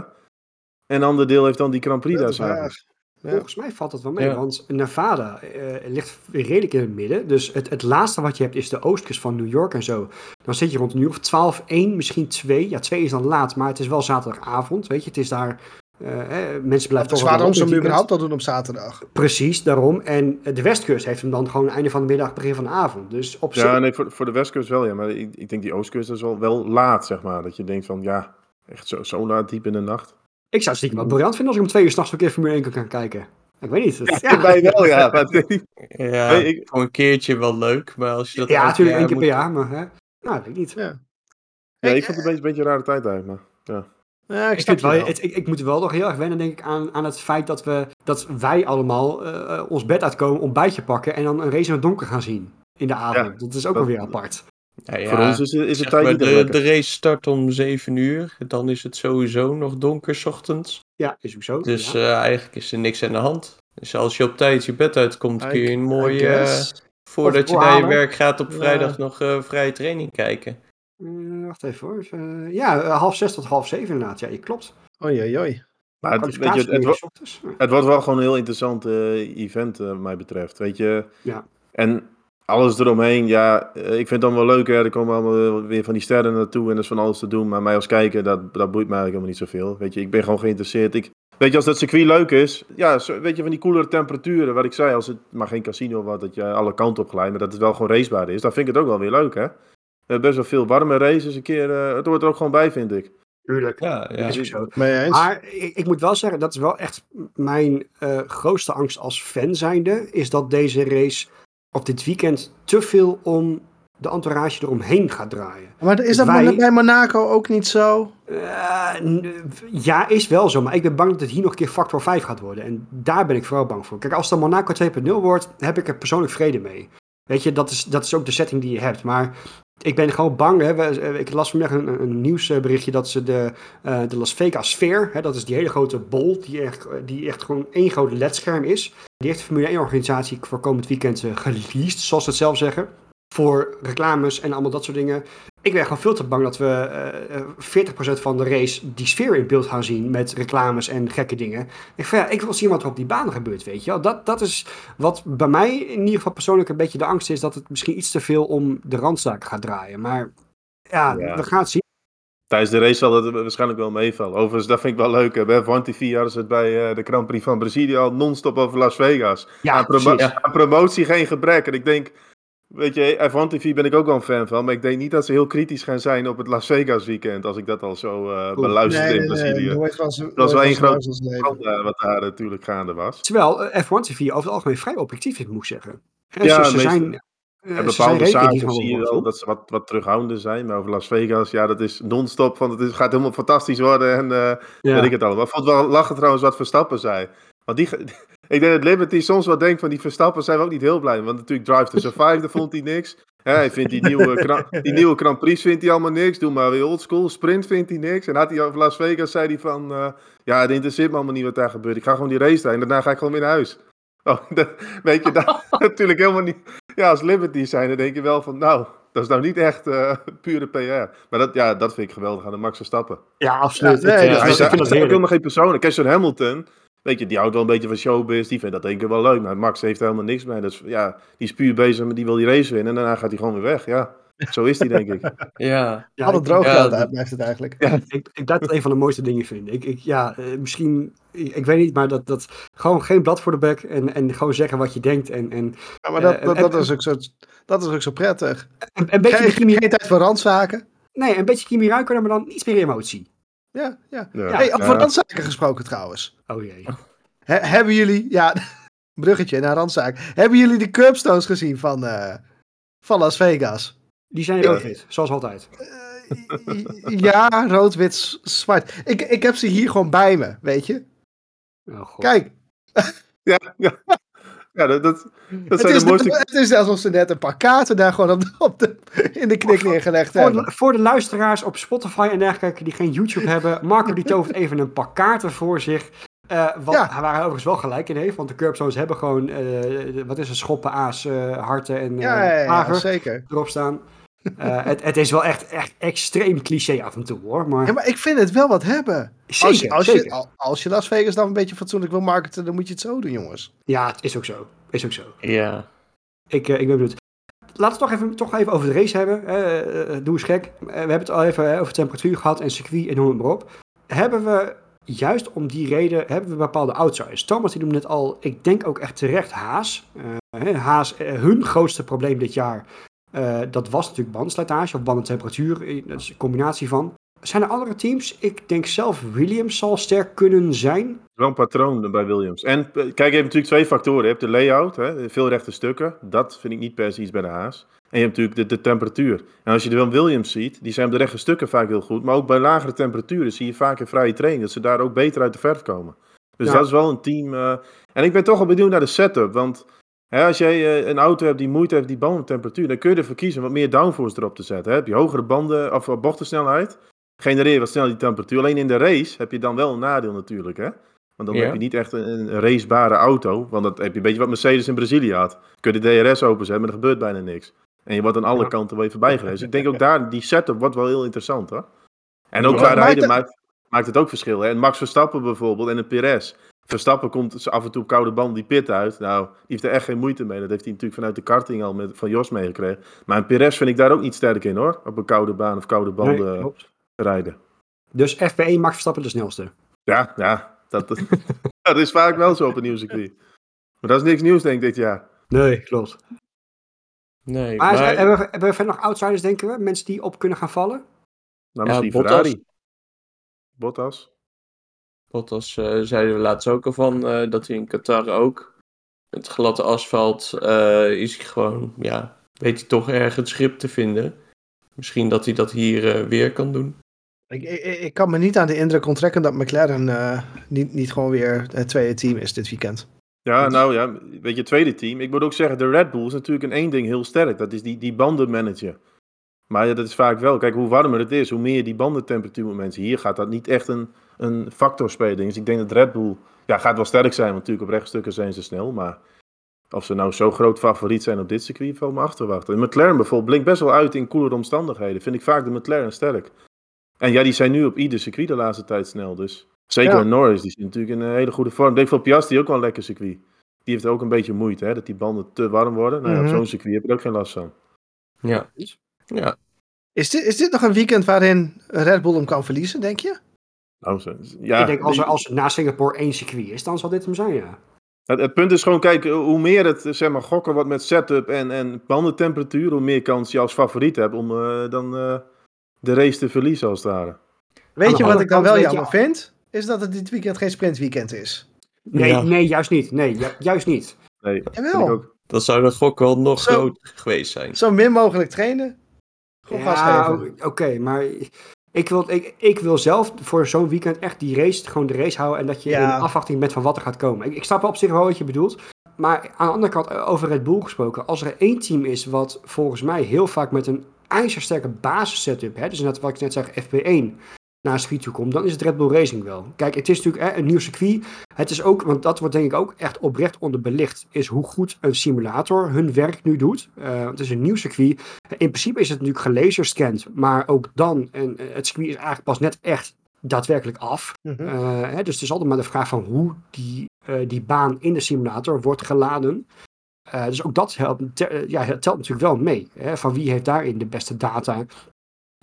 En een ander deel heeft dan die Grand Prix Dat daar s'avonds. Ja. Volgens mij valt het wel mee, Ja. want Nevada eh, ligt redelijk in het midden. Dus het, het laatste wat je hebt is de oostkust van New York en zo. Dan zit je rond een uur of 12, 1, misschien 2. Ja, 2 is dan laat, maar het is wel zaterdagavond, weet je. Het is daar, eh, hè, mensen blijven Het toch waarom ze hem het überhaupt al doen op zaterdag. Precies, daarom. En de westkust heeft hem dan gewoon einde van de middag, begin van de avond. Dus op. Ja, nee, voor, voor de westkust wel, ja. Maar ik, ik denk die oostkust is wel, wel laat, zeg maar. Dat je denkt van, ja, echt zo, zo laat diep in de nacht. Ik zou het stiekem wel briljant vinden als ik om twee uur s'nachts een keer Formule 1 kan gaan kijken. Ik weet niet. Het- Ja, bij wel, ja. Maar ik Ja, Nee, ik- voor een keertje wel leuk, maar als je dat ja, natuurlijk één keer per jaar, maar hè? Nou, weet ik niet. Ja. ja, Ik- ik vond het een beetje, een beetje een rare tijd eigenlijk. Maar, ja. Ja, ik Ik, wel, wel. het, ik, ik moet wel nog heel erg wennen, denk ik, aan, aan het feit dat, we, dat wij allemaal eh, eh, ons bed uitkomen, ontbijtje pakken en dan een race in het donker gaan zien in de avond. Ja, dat is ook wel weer apart. Ja, ja, Voor ons is, is de zeg tijd de, de race start om 7 uur, dan is het sowieso nog donker 's ochtends. Ja, is ook zo. Dus ja. eh, eigenlijk is er niks aan de hand. Dus als je op tijd je bed uitkomt, kun je een mooie, voordat je naar je werk gaat op vrijdag nog eh, vrije training kijken. Eh, wacht even hoor. Even, ja, eh, half zes tot half zeven inderdaad. Ja, je klopt. Oei, oei, oei. Maar het, weet je, het, is wo- s ochtends. Ja. het wordt wel gewoon een heel interessant eh, event, eh, wat mij betreft. Weet je. Ja. En alles eromheen, ja, eh, ik vind het dan wel leuk. Hè. Er komen allemaal weer van die sterren naartoe en er is van alles te doen. Maar mij als kijker, dat, dat boeit mij eigenlijk helemaal niet zoveel. Weet je, ik ben gewoon geïnteresseerd. Ik, weet je, als dat circuit leuk is, ja, zo- weet je, van die koelere temperaturen. Wat ik zei, als het maar geen casino wordt, dat je alle kanten op glijdt, maar dat het wel gewoon racebaar is. Dan vind ik het ook wel weer leuk, hè. We hebben best wel veel warme races een keer. eh, het hoort er ook gewoon bij, vind ik. Tuurlijk. Ja, ja. Is zo. Maar ik, ik moet wel zeggen, dat is wel echt mijn eh, grootste angst als fan zijnde, is dat deze race op dit weekend te veel om de entourage eromheen gaat draaien. Maar is dat wij- bij Monaco ook niet zo? Eh, ja, is wel zo, maar ik ben bang dat het hier nog een keer factor 5 gaat worden. En daar ben ik vooral bang voor. Kijk, als dan Monaco 2.0 wordt, heb ik er persoonlijk vrede mee. Weet je, dat is, dat is ook de setting die je hebt. Maar ik ben gewoon bang. Hè, eh, ik las vanmiddag een, nieuwsberichtje dat ze de, eh, de Las Vegas Sphere, hè, dat is die hele grote bol, die echt, die echt gewoon één groot ledscherm is. Die heeft de Formule 1-organisatie voor komend weekend eh, geleased, zoals ze het zelf zeggen. Voor reclames en allemaal dat soort dingen. Ik ben gewoon veel te bang dat we eh, eh, 40% van de race die sfeer in beeld gaan zien met reclames en gekke dingen. Ik, van, ja, ik wil zien wat er op die banen gebeurt, weet je wel. Dat, dat is wat bij mij in ieder geval persoonlijk een beetje de angst is dat het misschien iets te veel om de randzaken gaat draaien. Maar ja, Ja. we gaan het zien. Tijdens de race zal het waarschijnlijk wel meevallen. Overigens, dat vind ik wel leuk. Bij One TV hadden ze het bij eh, de Grand Prix van Brazilië al non-stop over Las Vegas. Ja, aan, promo- aan promotie geen gebrek. En ik denk, weet je, F1 TV ben ik ook wel een fan van. Maar ik denk niet dat ze heel kritisch gaan zijn op het Las Vegas weekend. Als ik dat al zo eh beluister nee, in nee, nee, Brazilië. nooit was, dat was wel één groot. Eh, wat daar natuurlijk gaande was. Terwijl eh, F1 TV over het algemeen vrij objectief is, moet ik zeggen. En Ja, ze, zijn, eh, En bepaalde zaken van zie je wel dat ze wat, wat terughoudender zijn. Maar over Las Vegas, ja, dat is non-stop. Van, het is, gaat helemaal fantastisch worden. En eh, Ja. weet ik het allemaal. Ik vond wel lachen trouwens wat Verstappen zei. Want die, ik denk dat Liberty soms wel denkt van die Verstappen zijn we ook niet heel blij. Want natuurlijk Drive to Survive, daar vond hij niks. Hij vindt die nieuwe, die nieuwe Grand Prix vindt hij allemaal niks. Doe maar weer oldschool. Sprint vindt hij niks. En had hij over Las Vegas, zei hij van... eh, ja, het interesseert me allemaal niet wat daar gebeurt. Ik ga gewoon die race rijden en daarna ga ik gewoon weer naar huis. Oh, dat, weet je, dat natuurlijk helemaal niet... Ja, als Liberty zijn, dan denk je wel van... Nou, dat is nou niet echt eh, pure PR. Maar dat, ja, dat vind ik geweldig aan de Max Verstappen. Ja, absoluut. Ja, nee, dat ik helemaal geen persoon. Kijk, zo'n Hamilton, weet je, die houdt wel een beetje van showbiz. Die vindt dat denk ik wel leuk. Maar Max heeft er helemaal niks mee. Dus ja, die is puur bezig met die wil die race winnen. En daarna gaat hij gewoon weer weg. Ja, zo is die denk ik. Ja, Ja, Alle ik- droog ja, geld dat- uit blijft het eigenlijk. Ik, ik dat een van de mooiste dingen vind. Ik, ik, ja, eh, misschien, ik, ik weet niet, maar dat, dat gewoon geen blad voor de bek en, en gewoon zeggen wat je denkt. En, en Ja, maar dat, Eh, dat, en- dat, is ook zo, dat is ook zo prettig. een, een beetje Geen, Kimi, geen tijd voor randzaken. nee, een beetje Kimi Räikkönen, maar dan iets meer emotie. Ja, ja. Ja. Hey, over Ja. randzaken gesproken trouwens. Oh jee. He- hebben jullie, ja, bruggetje naar randzaak. Hebben jullie de curbstones gezien van, eh, van Las Vegas? Die zijn fit, zoals altijd. Eh, ja, rood, wit, zwart. Ik, ik heb ze hier gewoon bij me, weet je. Oh, Kijk. Ja, ja. Ja, dat, dat, dat zijn de mooiste... Het is alsof ze net een paar kaarten daar gewoon op de, in de knik neergelegd voor hebben. De, voor de luisteraars op Spotify en dergelijke die geen YouTube hebben, Marco die tovert even een pak kaarten voor zich. Uh, wat, ja. Waar hij overigens wel gelijk in heeft, want de curbstones hebben gewoon, uh, wat is het, schoppen, aas, uh, harten en ja, ja, ja, zeker. erop staan. het, het, is wel echt, echt extreem cliché af en toe hoor. Maar... Ja, maar ik vind het wel wat hebben. Zeker, als je, als, zeker. Je, als je Las Vegas dan een beetje fatsoenlijk wil marketen, dan moet je het zo doen, jongens. Ja, het is ook zo. Is ook zo. Ja. Ik, ik ben benieuwd. Laten we het toch even, toch even over de race hebben. doe eens gek. we hebben het al even over temperatuur gehad en circuit en noem het maar op. Hebben we juist om die reden hebben we bepaalde outsiders. Thomas die noemde net al, ik denk ook echt terecht Haas. Uh, Haas, uh, hun grootste probleem dit jaar, uh, dat was natuurlijk bandslijtage of bandentemperatuur. Dat is een combinatie van. Zijn er andere teams? Ik denk zelf Williams zal sterk kunnen zijn. Wel een patroon bij Williams. En kijk, je hebt natuurlijk twee factoren. Je hebt de layout, hè, veel rechte stukken. Dat vind ik niet per se iets bij de Haas. En je hebt natuurlijk de, de temperatuur. En als je de Wil Williams ziet, die zijn op de rechte stukken vaak heel goed. Maar ook bij lagere temperaturen zie je vaak in vrije training dat ze daar ook beter uit de verf komen. Dus dat is wel een team. Uh... En ik ben toch wel benieuwd naar de setup. Want hè, als jij uh, een auto hebt die moeite heeft die bandentemperatuur, dan kun je ervoor kiezen wat meer downforce erop te zetten. Hè. Heb je hogere banden of bochtensnelheid, genereer wat sneller die temperatuur. Alleen in de race heb je dan wel een nadeel natuurlijk. Hè. Want dan ja. heb je niet echt een, een racebare auto. Want dat heb je een beetje wat Mercedes in Brazilië had. Kun je de DRS openzetten, maar er gebeurt bijna niks. En je wordt aan alle kanten wel even bijgelezen. ik denk ook daar, die setup wordt wel heel interessant hoor. En ook qua rijden maakt, maakt het ook verschil. Hè? En Max Verstappen bijvoorbeeld en een Perez. Verstappen komt af en toe op koude band die pit uit. Nou, die heeft er echt geen moeite mee. Dat heeft hij natuurlijk vanuit de karting al met, van Jos meegekregen. Maar een Perez vind ik daar ook niet sterk in hoor. Op een koude baan of koude banden nee, rijden. Dus FP1 Max Verstappen de snelste? Ja, ja. Dat, dat is vaak wel zo op een nieuw circuit. Maar dat is niks nieuws denk ik dit jaar. Nee, klopt. Nee, maar, maar... Hebben, we, hebben we verder nog outsiders, denken we? Mensen die op kunnen gaan vallen? Nou, misschien ja, Ferrari. Bottas. Bottas uh, zeiden we laatst ook al van, uh, dat hij in Qatar ook het gladde asfalt uh, is gewoon, ja, weet hij toch erg het schip te vinden. Misschien dat hij dat hier weer kan doen. Ik, ik, ik, kan me niet aan de indruk onttrekken dat McLaren niet, niet gewoon weer het tweede team is dit weekend. Ja, nou ja, weet je, tweede team. Ik moet ook zeggen, de Red Bull is natuurlijk in één ding heel sterk. Dat is die, die bandenmanager. Maar ja, dat is vaak wel, kijk hoe warmer het is, hoe meer die bandentemperatuur moet mensen. Hier gaat dat niet echt een, een factor spelen. Dus ik denk dat Red Bull, ja, gaat wel sterk zijn, want natuurlijk op rechtstukken zijn ze snel. Maar of ze nou zo groot favoriet zijn op dit circuit, valt me achterwachten. En McLaren bijvoorbeeld blinkt best wel uit in koelere omstandigheden. Vind ik vaak de McLaren sterk. En ja, die zijn nu op ieder circuit de laatste tijd snel, dus... Zeker Norris, die is natuurlijk in een hele goede vorm. Ik denk voor Piastri ook wel een lekker circuit. Die heeft ook een beetje moeite, hè, dat die banden te warm worden. Nou, ja, op mhm. zo'n circuit heb je er ook geen last van. Ja. ja. Is, dit, is dit nog een weekend waarin Red Bull hem kan verliezen, denk je? Nou, ja, ik denk als er, als er na Singapore één circuit is, dan zal dit hem zijn, ja. Het, het, punt is gewoon, kijk, hoe meer het zeg maar, gokken wordt met setup en, en bandentemperatuur, hoe meer kans je als favoriet hebt om uh, dan uh, de race te verliezen als het ware. Weet je wat ik dan wel jammer vind? Is dat het dit weekend geen sprintweekend is. Nee, nee juist niet. Nee, ju juist niet. Nee, Jawel. Ook. Dan zou de gok wel nog zo, groot geweest zijn. Zo min mogelijk trainen. Goed ja, oké, okay, maar ik wil, ik, ik wil zelf voor zo'n weekend echt die race, gewoon de race houden. En dat je ja. in afwachting bent van wat er gaat komen. Ik, ik snap op zich wel wat je bedoelt. Maar aan de andere kant, eh, over Red Bull gesproken. Als er één team is wat volgens mij heel vaak met een ijzersterke basis setup, hè, dus net wat ik net zeg, FP1, naar een circuit toe komt, dan is het Red Bull Racing wel. Kijk, het is natuurlijk hè, een nieuw circuit. Het is ook, want dat wordt denk ik ook echt oprecht onderbelicht, is hoe goed een simulator hun werk nu doet. Uh, het is een nieuw circuit. In principe is het natuurlijk gelaserscand, maar ook dan, en, eh, het circuit is eigenlijk pas net echt daadwerkelijk af. Mm hè, dus het is altijd maar de vraag van hoe die, uh, die baan in de simulator wordt geladen. Uh, dus ook dat helpt, ja, telt natuurlijk wel mee. Hè, van wie heeft daarin de beste data?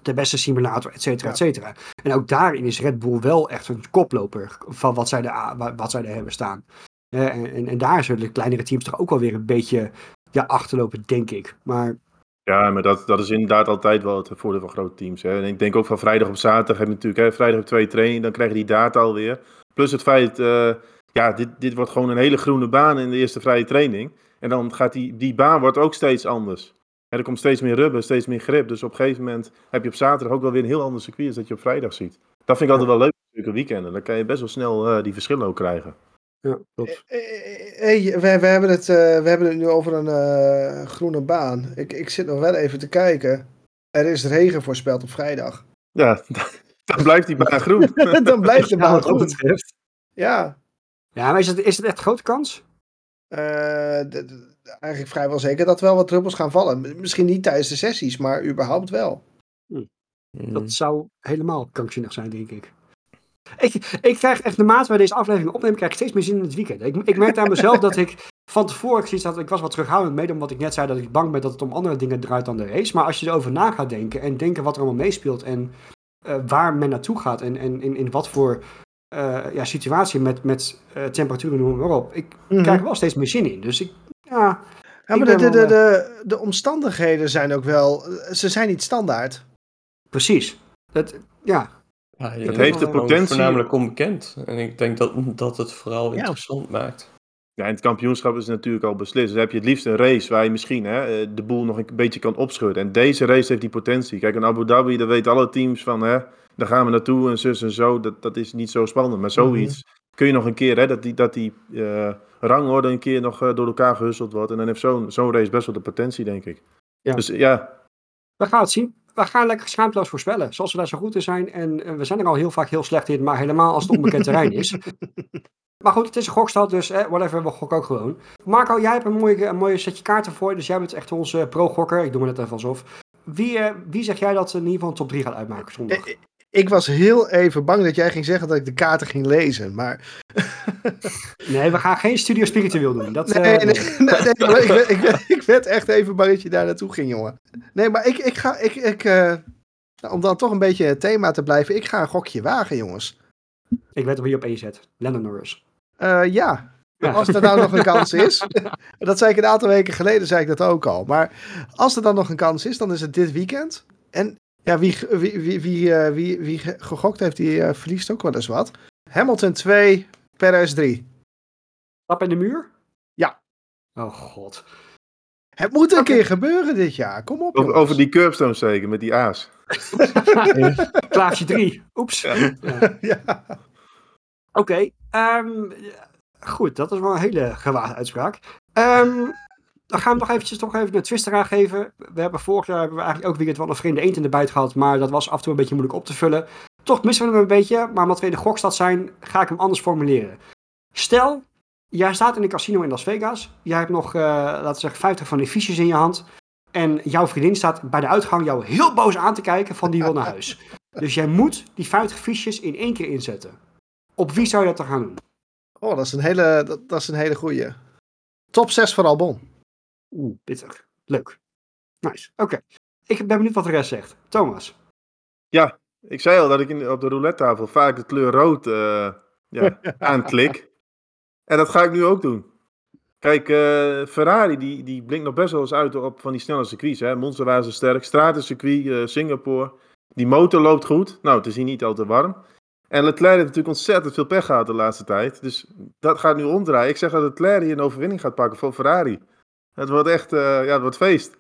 De beste simulator, et cetera, et cetera. En ook daarin is Red Bull wel echt een koploper van wat zij er, wat zij er hebben staan. en, en, en, daar zullen de kleinere teams toch ook wel weer een beetje ja, achterlopen, denk ik. Maar... Ja, maar dat, dat is inderdaad altijd wel het voordeel van grote teams. Hè. En ik denk ook van vrijdag op zaterdag heb je natuurlijk hè, vrijdag op twee trainingen, dan krijg je die data alweer. Plus het feit, uh, ja, dit, dit wordt gewoon een hele groene baan in de eerste vrije training. En dan gaat die, die baan wordt ook steeds anders er komt steeds meer rubber, steeds meer grip. Dus op een gegeven moment heb je op zaterdag ook wel weer een heel ander circuit als dat je op vrijdag ziet. Dat vind ik altijd wel leuk, een weekenden. Dan kan je best wel snel die verschillen ook krijgen. Ja, klopt. Hey, we, we, hebben het, we hebben het nu over een groene baan. Ik, ik zit nog wel even te kijken. Er is regen voorspeld op vrijdag. Ja, dan blijft die baan groen. dan blijft de baan groen. Ja. Ja, maar is het, is het echt grote kans? Eigenlijk vrijwel zeker dat wel wat druppels gaan vallen. Misschien niet tijdens de sessies, maar überhaupt wel. Hm. Dat zou helemaal krankzinnig zijn, denk ik. Ik, ik krijg echt, de mate waar deze aflevering opnemen, krijg ik steeds meer zin in het weekend. Ik, ik merkte aan mezelf dat ik van tevoren, ik, dat, ik was wat terughoudend mede omdat ik net zei dat ik bang ben dat het om andere dingen draait dan de race. Maar als je erover na gaat denken en denken wat er allemaal meespeelt en uh, waar men naartoe gaat en, en in, in wat voor uh, ja, situatie met, met uh, temperaturen noem maar op. Ik mm -hmm. krijg er wel steeds meer zin in. Dus ik, ja... Ja, maar de, de, de, de, de omstandigheden zijn ook wel, ze zijn niet standaard. Precies. Dat, ja, ja, het heeft de potentie. Voornamelijk onbekend. En ik denk dat, dat het vooral interessant maakt. Ja, in het kampioenschap is het natuurlijk al beslist. Dus heb je het liefst een race waar je misschien hè, de boel nog een beetje kan opschudden. En deze race heeft die potentie. Kijk, in Abu Dhabi, daar weten alle teams van, hè, daar gaan we naartoe en zus en zo. Dat, dat is niet zo spannend. Maar zoiets mm -hmm. Kun je nog een keer, hè, dat die, dat die uh, rangorde een keer nog uh, door elkaar gehusteld wordt. En dan heeft zo'n zo'n race best wel de potentie, denk ik. Ja. Dus ja. We gaan het zien. We gaan lekker schaamteloos voorspellen. Zoals we daar zo goed in zijn. En uh, we zijn er al heel vaak heel slecht in. Maar helemaal als het onbekend terrein is. Maar goed, het is een gokstad, dus eh, whatever, we gokken ook gewoon. Marco, jij hebt een mooie, een mooie setje kaarten voor je, dus jij bent echt onze pro-gokker. Ik doe me net even alsof. Wie, uh, wie zeg jij dat in ieder geval een top 3 gaat uitmaken zondag? Ik, was heel even bang dat jij ging zeggen dat ik de kaarten ging lezen, maar... nee, we gaan geen studio spiritueel doen. Dat, nee, uh, nee, nee, nee, nee maar ik, werd, ik, werd, ik werd echt even bang dat je daar naartoe ging, jongen. Nee, maar ik, ik ga... Ik, ik, uh, om dan toch een beetje het thema te blijven, ik ga een gokje wagen, jongens. Ik weet op wie je op één zet. Lennon Norris. Uh, ja. ja. Als er nou nog een kans is. dat zei ik een aantal weken geleden, zei ik dat ook al. Maar als er dan nog een kans is, dan is het dit weekend. Ja, wie, wie, wie, wie, uh, wie, wie gegokt heeft, die uh, verliest ook wel eens wat. Hamilton 2, Perez 3. Stap in de muur? Ja. Oh god. Het moet een okay. keer gebeuren dit jaar. Kom op. Over, over die curbstones zeker, met die A's. Klaasje 3. Oeps. Ja. ja. ja. Oké, okay, um, goed, dat is wel een hele gewaagde uitspraak. Um, dan gaan we nog eventjes toch even een twist eraan geven. We hebben vorig jaar hebben we eigenlijk ook weekend wel een vreemde eend in de bijt gehad, maar dat was af en toe een beetje moeilijk op te vullen. Toch missen we hem een beetje, maar omdat we in de gokstad zijn, ga ik hem anders formuleren. Stel, jij staat in een casino in Las Vegas, jij hebt nog, uh, laten we zeggen, 50 van die fiches in je hand. En jouw vriendin staat bij de uitgang jou heel boos aan te kijken van die wil naar huis. Dus jij moet die 50 fiches in één keer inzetten. Op wie zou je dat dan gaan doen? Oh, dat is een hele, dat, dat is een hele goeie. Top 6 voor Albon. Oeh, pittig. Leuk. Nice. Oké. Okay. Ik ben benieuwd wat de rest zegt. Thomas. Ja, ik zei al dat ik in, op de roulette tafel vaak de kleur rood uh, ja, aanklik. En dat ga ik nu ook doen. Kijk, uh, Ferrari die, die blinkt nog best wel eens uit op van die snelle circuits. Hè. Monza waren ze sterk, stratencircuit, uh, Singapore. Die motor loopt goed. Nou, het is hier niet al te warm. En Leclerc heeft natuurlijk ontzettend veel pech gehad de laatste tijd. Dus dat gaat nu omdraaien. Ik zeg dat Leclerc hier een overwinning gaat pakken voor Ferrari. Het wordt echt, uh, ja, het wordt feest.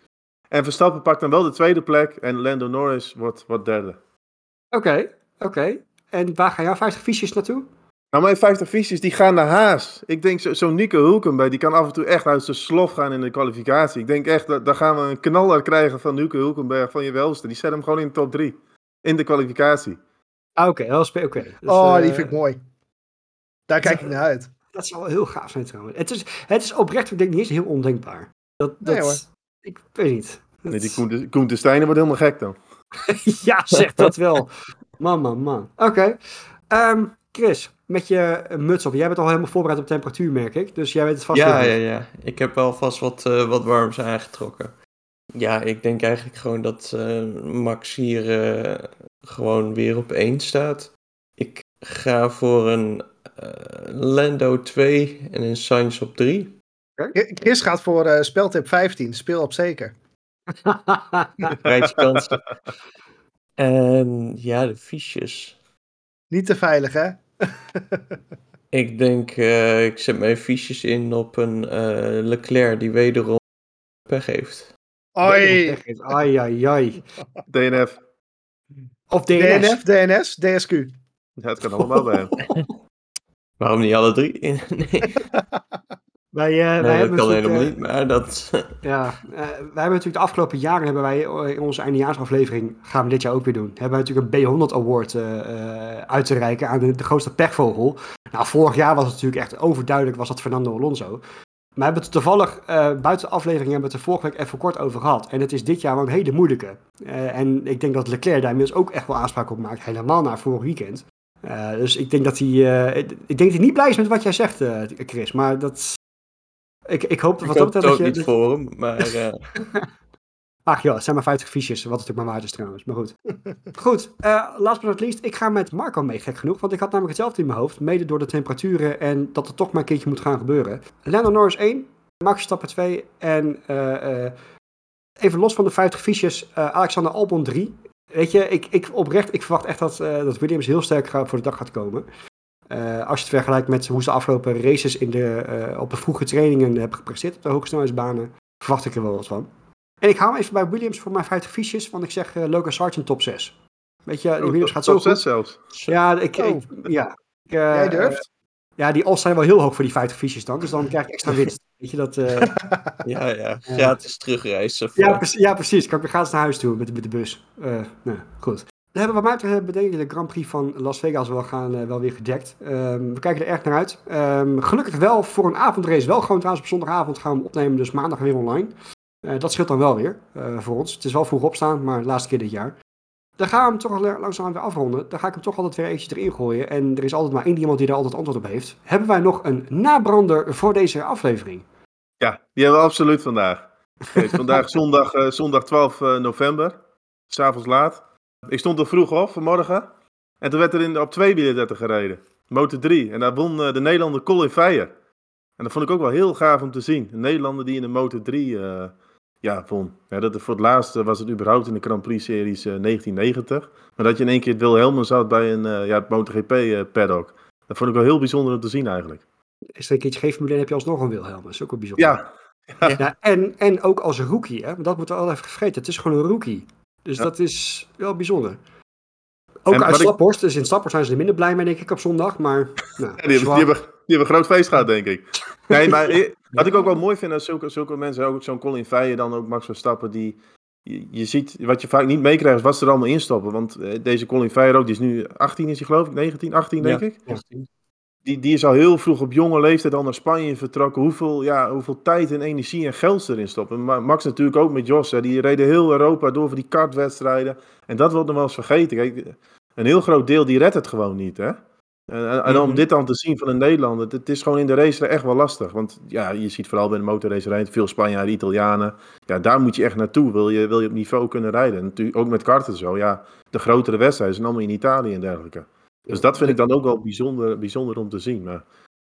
En Verstappen pakt dan wel de tweede plek en Lando Norris wordt, wordt derde. Oké, okay, oké. Okay. En waar gaan jouw 50 fiches naartoe? Nou, mijn 50 fiches die gaan naar Haas. Ik denk zo'n zo Nico Hulkenberg, die kan af en toe echt uit zijn slof gaan in de kwalificatie. Ik denk echt, dat, daar gaan we een knaller krijgen van Nico Hulkenberg van je welste. Die zet hem gewoon in de top 3. In de kwalificatie. Ah, oké, okay, oké. Okay. Dus, oh, die vind ik mooi. Daar kijk ik naar uit. Dat zou wel heel gaaf zijn trouwens. Het is, het is oprecht, ik denk niet eens heel ondenkbaar. Dat, dat, nee, ik weet niet. Dat... Nee, die Koen de, Koen de wordt helemaal gek dan. ja, zeg dat wel. Man, man, man. Oké. Okay. Um, Chris, met je muts op. Jij bent al helemaal voorbereid op temperatuur, merk ik. Dus jij weet het vast Ja, ja, ja. Ik heb wel vast wat, uh, wat warms aangetrokken. Ja, ik denk eigenlijk gewoon dat uh, Max hier uh, gewoon weer op één staat. Ik ga voor een Lando 2 en een Sainz op 3. Chris gaat voor uh, speltip 15. Speel op zeker. Rijtje kansen. En ja, de fiches. Niet te veilig, hè? ik denk, uh, ik zet mijn fiches in op een Leclerc die wederom pech heeft. Oi. Ai, ai, ai. DNF. Of DNS. DNF, DNS, DSQ. Ja, het kan allemaal bij hem. Waarom niet alle drie? nee, Wij, uh, wij dat hebben kan natuurlijk, helemaal eh, niet, maar dat... Ja, eh, wij hebben natuurlijk de afgelopen jaren hebben wij eh, in onze eindejaarsaflevering, gaan we dit jaar ook weer doen, hebben wij natuurlijk een B100 Award eh, eh, uit te reiken aan de, de grootste pechvogel. Nou, vorig jaar was het natuurlijk echt overduidelijk, was dat Fernando Alonso. Maar we hebben het toevallig, eh, buiten de aflevering hebben we het er vorige week even kort over gehad. En het is dit jaar wel een hele moeilijke. Eh, en ik denk dat Leclerc daar inmiddels ook echt wel aanspraak op maakt, helemaal naar vorig weekend. Eh, dus ik denk dat hij, eh, ik denk dat hij niet blij is met wat jij zegt, eh, Chris. Maar dat, ik, ik hoop Ik wat hoop dat het betreft ook dat je, niet dat- voor hem, maar... Ach ja, het zijn maar 50 fiches, wat natuurlijk maar waard is trouwens. Maar goed. goed, last but not least, ik ga met Marco mee, gek genoeg. Want ik had namelijk hetzelfde in mijn hoofd. Mede door de temperaturen en dat het toch maar een keertje moet gaan gebeuren. Lando Norris 1, Max Verstappen 2 en even los van de 50 fiches, Alexander Albon 3. Weet je, ik, ik oprecht, ik verwacht echt dat, eh, dat Williams heel sterk gaat- voor de dag gaat komen. Eh, als je het vergelijkt met hoe ze de afgelopen races in de, eh, op de vroege trainingen hebben gepresteerd op de hogesnelheidsbanen, verwacht ik er wel wat van. En ik hou hem even bij Williams voor mijn 50 fiches, want ik zeg uh, Logan Sargent top 6. Weet je, die Williams gaat zo Top 6 goed. zelfs. Ja, ik, ik, Oh. ja. Ik, eh, Jij durft? ja, die odds zijn wel heel hoog voor die 50 fiches dan, dus dan krijg ik extra winst. Weet je dat? eh, ja, ja, gratis terugreizen. ja, voor- precies, ja, precies. Kan ik weer gratis naar huis toe met, met de bus. Eh nou, goed. We hebben wat mij betreft de Grand Prix van Las Vegas wel, gaan, eh, wel weer gedekt. Ehm, we kijken er erg naar uit. Ehm, gelukkig wel voor een avondrace. Wel gewoon trouwens op zondagavond gaan we hem opnemen, dus maandag weer online. Eh, dat scheelt dan wel weer eh, voor ons. Het is wel vroeg opstaan, maar de laatste keer dit jaar. Dan gaan we hem toch langzaam weer afronden. Dan ga ik hem toch altijd weer eventjes erin gooien. En er is altijd maar één iemand die er altijd antwoord op heeft. Hebben wij nog een nabrander voor deze aflevering? Ja, die hebben we absoluut vandaag. Vandaag zondag, eh, zondag 12 eh, november. S'avonds laat. Ik stond er vroeg op vanmorgen. En toen werd er in op twee wielen gereden. Motor 3. En daar won eh, de Nederlander Colin Feijer. En dat vond ik ook wel heel gaaf om te zien. Een Nederlander die in de Motor 3 eh, ja, won. Ja, dat, voor het laatste was het überhaupt in de Grand Prix-series eh, 1990. Maar dat je in één keer het Wilhelmus had bij een eh, ja, MotoGP-paddock. dat vond ik wel heel bijzonder om te zien eigenlijk. Is er een keertje geen Formule 1 heb je alsnog een Wilhelm. Dat is ook wel bijzonder. Ja, Ja, en, en ook als rookie, hè? dat moeten we al even vergeten. Het is gewoon een rookie. Dus Ja. dat is wel bijzonder. Ook En uit ik- Staphorst. Dus in Staphorst zijn ze er minder blij mee, denk ik, op zondag. Maar, nou, Ja, die, hebben, die, hebben, die hebben een groot feest gehad, denk ik. Nee, maar eh, wat ik ook wel mooi vind als zulke, zulke mensen, ook zo'n Colin Feijen, dan ook Max Verstappen, die, je, je ziet, wat je vaak niet meekrijgt, is wat ze er allemaal instoppen. Want eh, deze Colin Feijer ook, die is nu 18 is hij geloof ik, 19, 18 denk Ja. ik. Ja. Die, die is al heel vroeg op jonge leeftijd al naar Spanje vertrokken. Hoeveel, ja, hoeveel tijd en energie en geld ze erin stoppen. Maar Max natuurlijk ook met Jos. Hè. Die reden heel Europa door voor die kartwedstrijden. En dat wordt nog wel eens vergeten. Kijk, een heel groot deel die redt het gewoon niet. Hè? En, en- en om Mhm. dit dan te zien van een Nederlander, het, het is gewoon in de race echt wel lastig. Want ja, je ziet vooral bij de motorracerij veel Spanjaarden, Italianen. Ja, daar moet je echt naartoe, wil je, wil je op niveau kunnen rijden. En natuurlijk ook met karten zo, ja, de grotere wedstrijden zijn allemaal in Italië en dergelijke. Dus dat vind ik dan ook wel bijzonder, bijzonder om te zien. Maar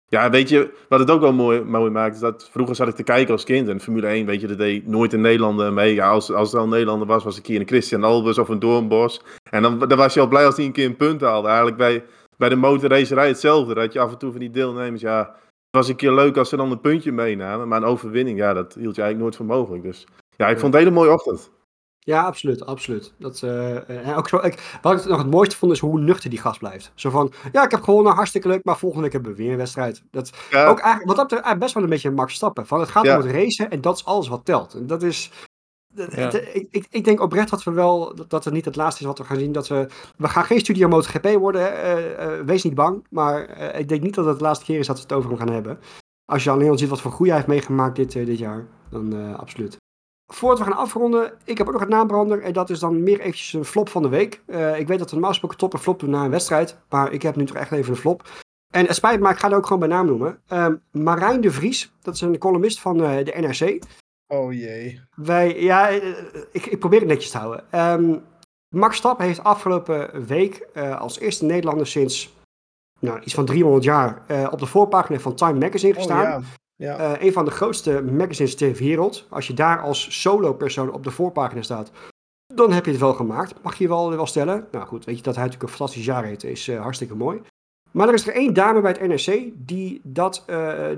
ja, weet je, wat het ook wel mooi, mooi maakt, is dat vroeger zat ik te kijken als kind. En Formule 1, weet je, dat deed nooit een Nederlander mee. Ja, als, als het al een Nederlander was, was ik hier een Christian Albers of een Doornbos. En dan, dan was je al blij als hij een keer een punt haalde. Eigenlijk bij, bij de motorracerij hetzelfde. Dat je af en toe van die deelnemers, ja, het was een keer leuk als ze dan een puntje meenamen. Maar een overwinning, ja, dat hield je eigenlijk nooit voor mogelijk. Dus ja, ik vond het een hele mooie ochtend. Ja, absoluut, absoluut. Dat, eh, eh, en ook zo, ik, wat ik nog het mooiste vond, is hoe nuchter die gast blijft. Zo van, ja, ik heb gewonnen, hartstikke leuk, maar volgende week hebben we weer een wedstrijd. Dat, Ja, ook eigenlijk, wat dat betreft, eigenlijk best wel een beetje een Max Stappen. Van, het gaat Ja. om het racen en dat is alles wat telt. En dat is... Ja. ik, ik, ik denk oprecht dat we wel, dat, het niet het laatste is wat we gaan zien. Dat we, we gaan geen Studio MotoGP worden, eh, eh, wees niet bang. Maar eh, ik denk niet dat het de laatste keer is dat we het over hem gaan hebben. Als je alleen al ziet wat voor groei hij heeft meegemaakt dit, dit jaar, dan absoluut. Voordat we gaan afronden, ik heb ook nog een naambrander. En dat is dan meer eventjes een flop van de week. Ik weet dat we normaal gesproken top en flop doen na een wedstrijd. Maar ik heb nu toch echt even een flop. En het spijt me, maar ik ga het ook gewoon bij naam noemen. Ehm, Marijn de Vries, dat is een columnist van de NRC. Oh jee. Wij, ja, eh, ik, ik probeer het netjes te houden. Ehm, Max Stap heeft afgelopen week eh, als eerste Nederlander sinds nou, iets van 300 jaar eh, op de voorpagina van Time Magazine Oh gestaan. ja. Ja. Een van de grootste magazines ter wereld. Als je daar als solo-persoon op de voorpagina staat, dan heb je het wel gemaakt. Mag je wel, wel stellen. Nou goed, weet je dat hij natuurlijk een fantastisch jaar heeft, is hartstikke mooi. Maar er is er één dame bij het NRC die, dat,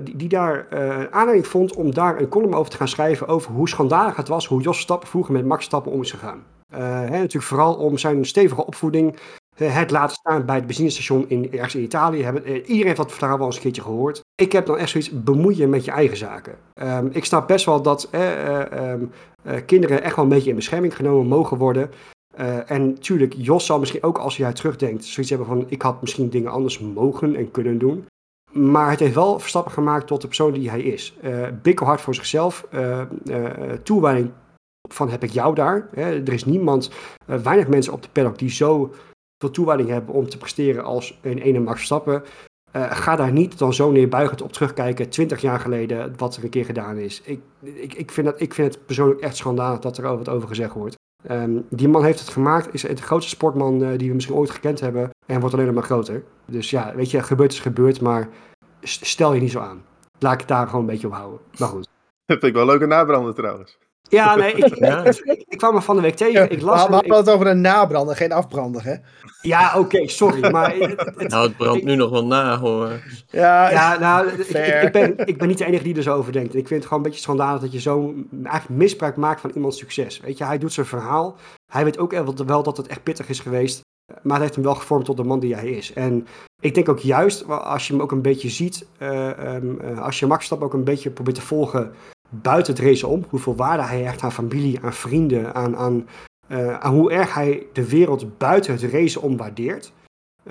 die, die, daar aanleiding vond om daar een column over te gaan schrijven over hoe schandalig het was hoe Jos Stappen vroeger met Max Stappen om is gegaan. Hè, natuurlijk vooral om zijn stevige opvoeding, het laten staan bij het benzinestation in, ergens in Italië. Hebben, iedereen heeft dat verhaal wel eens een keertje gehoord. Ik heb dan echt zoiets, bemoeien met je eigen zaken. Um, ik snap best wel dat um, kinderen echt wel een beetje in bescherming genomen mogen worden. Uh, en natuurlijk, Jos zal misschien ook als hij terugdenkt, zoiets hebben van: ik had misschien dingen anders mogen en kunnen doen. Maar het heeft wel stappen gemaakt tot de persoon die hij is. Uh, bikkelhard voor zichzelf, uh, toewijding van heb ik jou daar. Hè? Er is niemand, weinig mensen op de paddock die zo veel toewijding hebben om te presteren als een ene Max Verstappen. ga daar niet dan zo neerbuigend op terugkijken, 20 jaar geleden, wat er een keer gedaan is. Ik, ik, ik, vind, dat, ik vind het persoonlijk echt schandalig dat er wat over gezegd wordt. Um, die man heeft het gemaakt, is de grootste sportman uh, die we misschien ooit gekend hebben en wordt alleen maar groter. Dus ja, weet je, gebeurd is gebeurd, maar stel je niet zo aan. Laat ik het daar gewoon een beetje op houden. Maar goed. Dat vind ik wel leuke nabrander trouwens. Ja, nee, ik, ja. Ik, ik, kwam er van de week tegen. Ik las we hadden het over een nabrander, geen afbrander, hè? Ja, oké, sorry. Maar het, nou, het brandt nu nog wel na, hoor. Ja, ja nou, ik, ben, ik ben niet de enige die er zo over denkt. Ik vind het gewoon een beetje schandalig dat je zo eigenlijk misbruik maakt van iemands succes. Weet je, hij doet zijn verhaal. Hij weet ook wel dat het echt pittig is geweest. Maar het heeft hem wel gevormd tot de man die hij is. En ik denk ook juist, als je hem ook een beetje ziet, uh, um, als je Max Stap ook een beetje probeert te volgen buiten het race om. Hoeveel waarde hij hecht aan familie, aan vrienden, aan, aan, uh, aan hoe erg hij de wereld buiten het race om waardeert.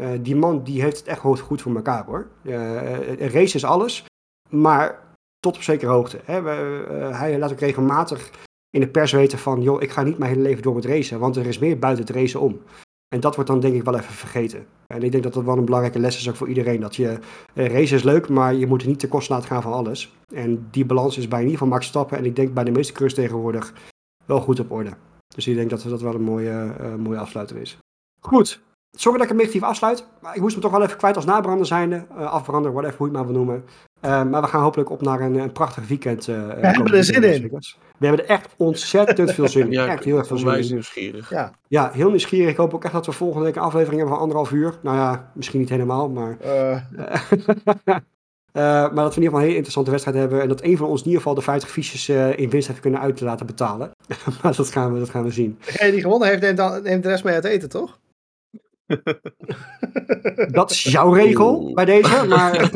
Uh, die man die heeft het echt goed voor elkaar hoor. Uh, race is alles, maar tot op zekere hoogte. Hè. hij laat ook regelmatig in de pers weten van, joh, ik ga niet mijn hele leven door met racen, want er is meer buiten het racen om. En dat wordt dan denk ik wel even vergeten. En ik denk dat dat wel een belangrijke les is ook voor iedereen. Dat je, uh, race is leuk, maar je moet er niet te kosten laten gaan van alles. En die balans is bij in ieder geval Max Stappen en ik denk bij de meeste coureurs tegenwoordig wel goed op orde. Dus ik denk dat dat wel een mooie, uh, mooie afsluiter is. Goed, sorry dat ik hem negatief afsluit. Maar ik moest hem toch wel even kwijt als nabrander zijnde. Uh, afbrander, whatever, hoe je het maar wil noemen. Uh, maar we gaan hopelijk op naar een, een prachtig weekend. Uh, we hebben er zin in. We hebben er echt ontzettend veel zin in. ja, echt heel erg veel zin in. nieuwsgierig. Ja. ja, heel nieuwsgierig. Ik hoop ook echt dat we volgende week een aflevering hebben van anderhalf uur. Nou ja, misschien niet helemaal, maar... Uh, maar dat we in ieder geval een hele interessante wedstrijd hebben. En dat een van ons in ieder geval de 50 fiches uh, in winst heeft kunnen uit laten betalen. maar dat gaan, we, dat gaan we zien. Degene die gewonnen heeft, neemt, dan, neemt de rest mee uit eten, toch? dat is jouw regel bij deze. Maar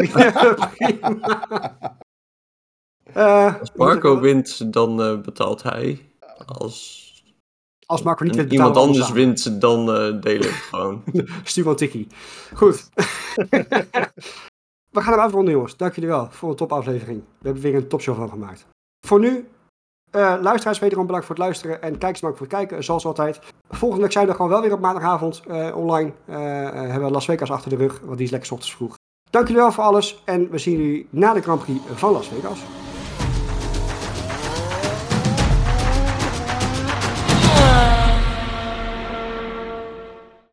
uh, Als Marco wint, dan betaalt hij. Als als Marco niet wint, iemand anders wint, dan delen we het gewoon. Stuur wel tikkie. Goed. We gaan hem afronden, jongens. Dank jullie wel voor een topaflevering. We hebben weer een topshow van gemaakt. Voor nu, uh, luisteraars, wederom bedankt voor het luisteren. En kijkers bedankt voor het kijken, zoals altijd. Volgende week zijn we gewoon wel weer op maandagavond uh, online. Uh, hebben we Las Vegas achter de rug, want die is lekker ochtends vroeg. Dank jullie wel voor alles. En we zien jullie na de Grand Prix van Las Vegas.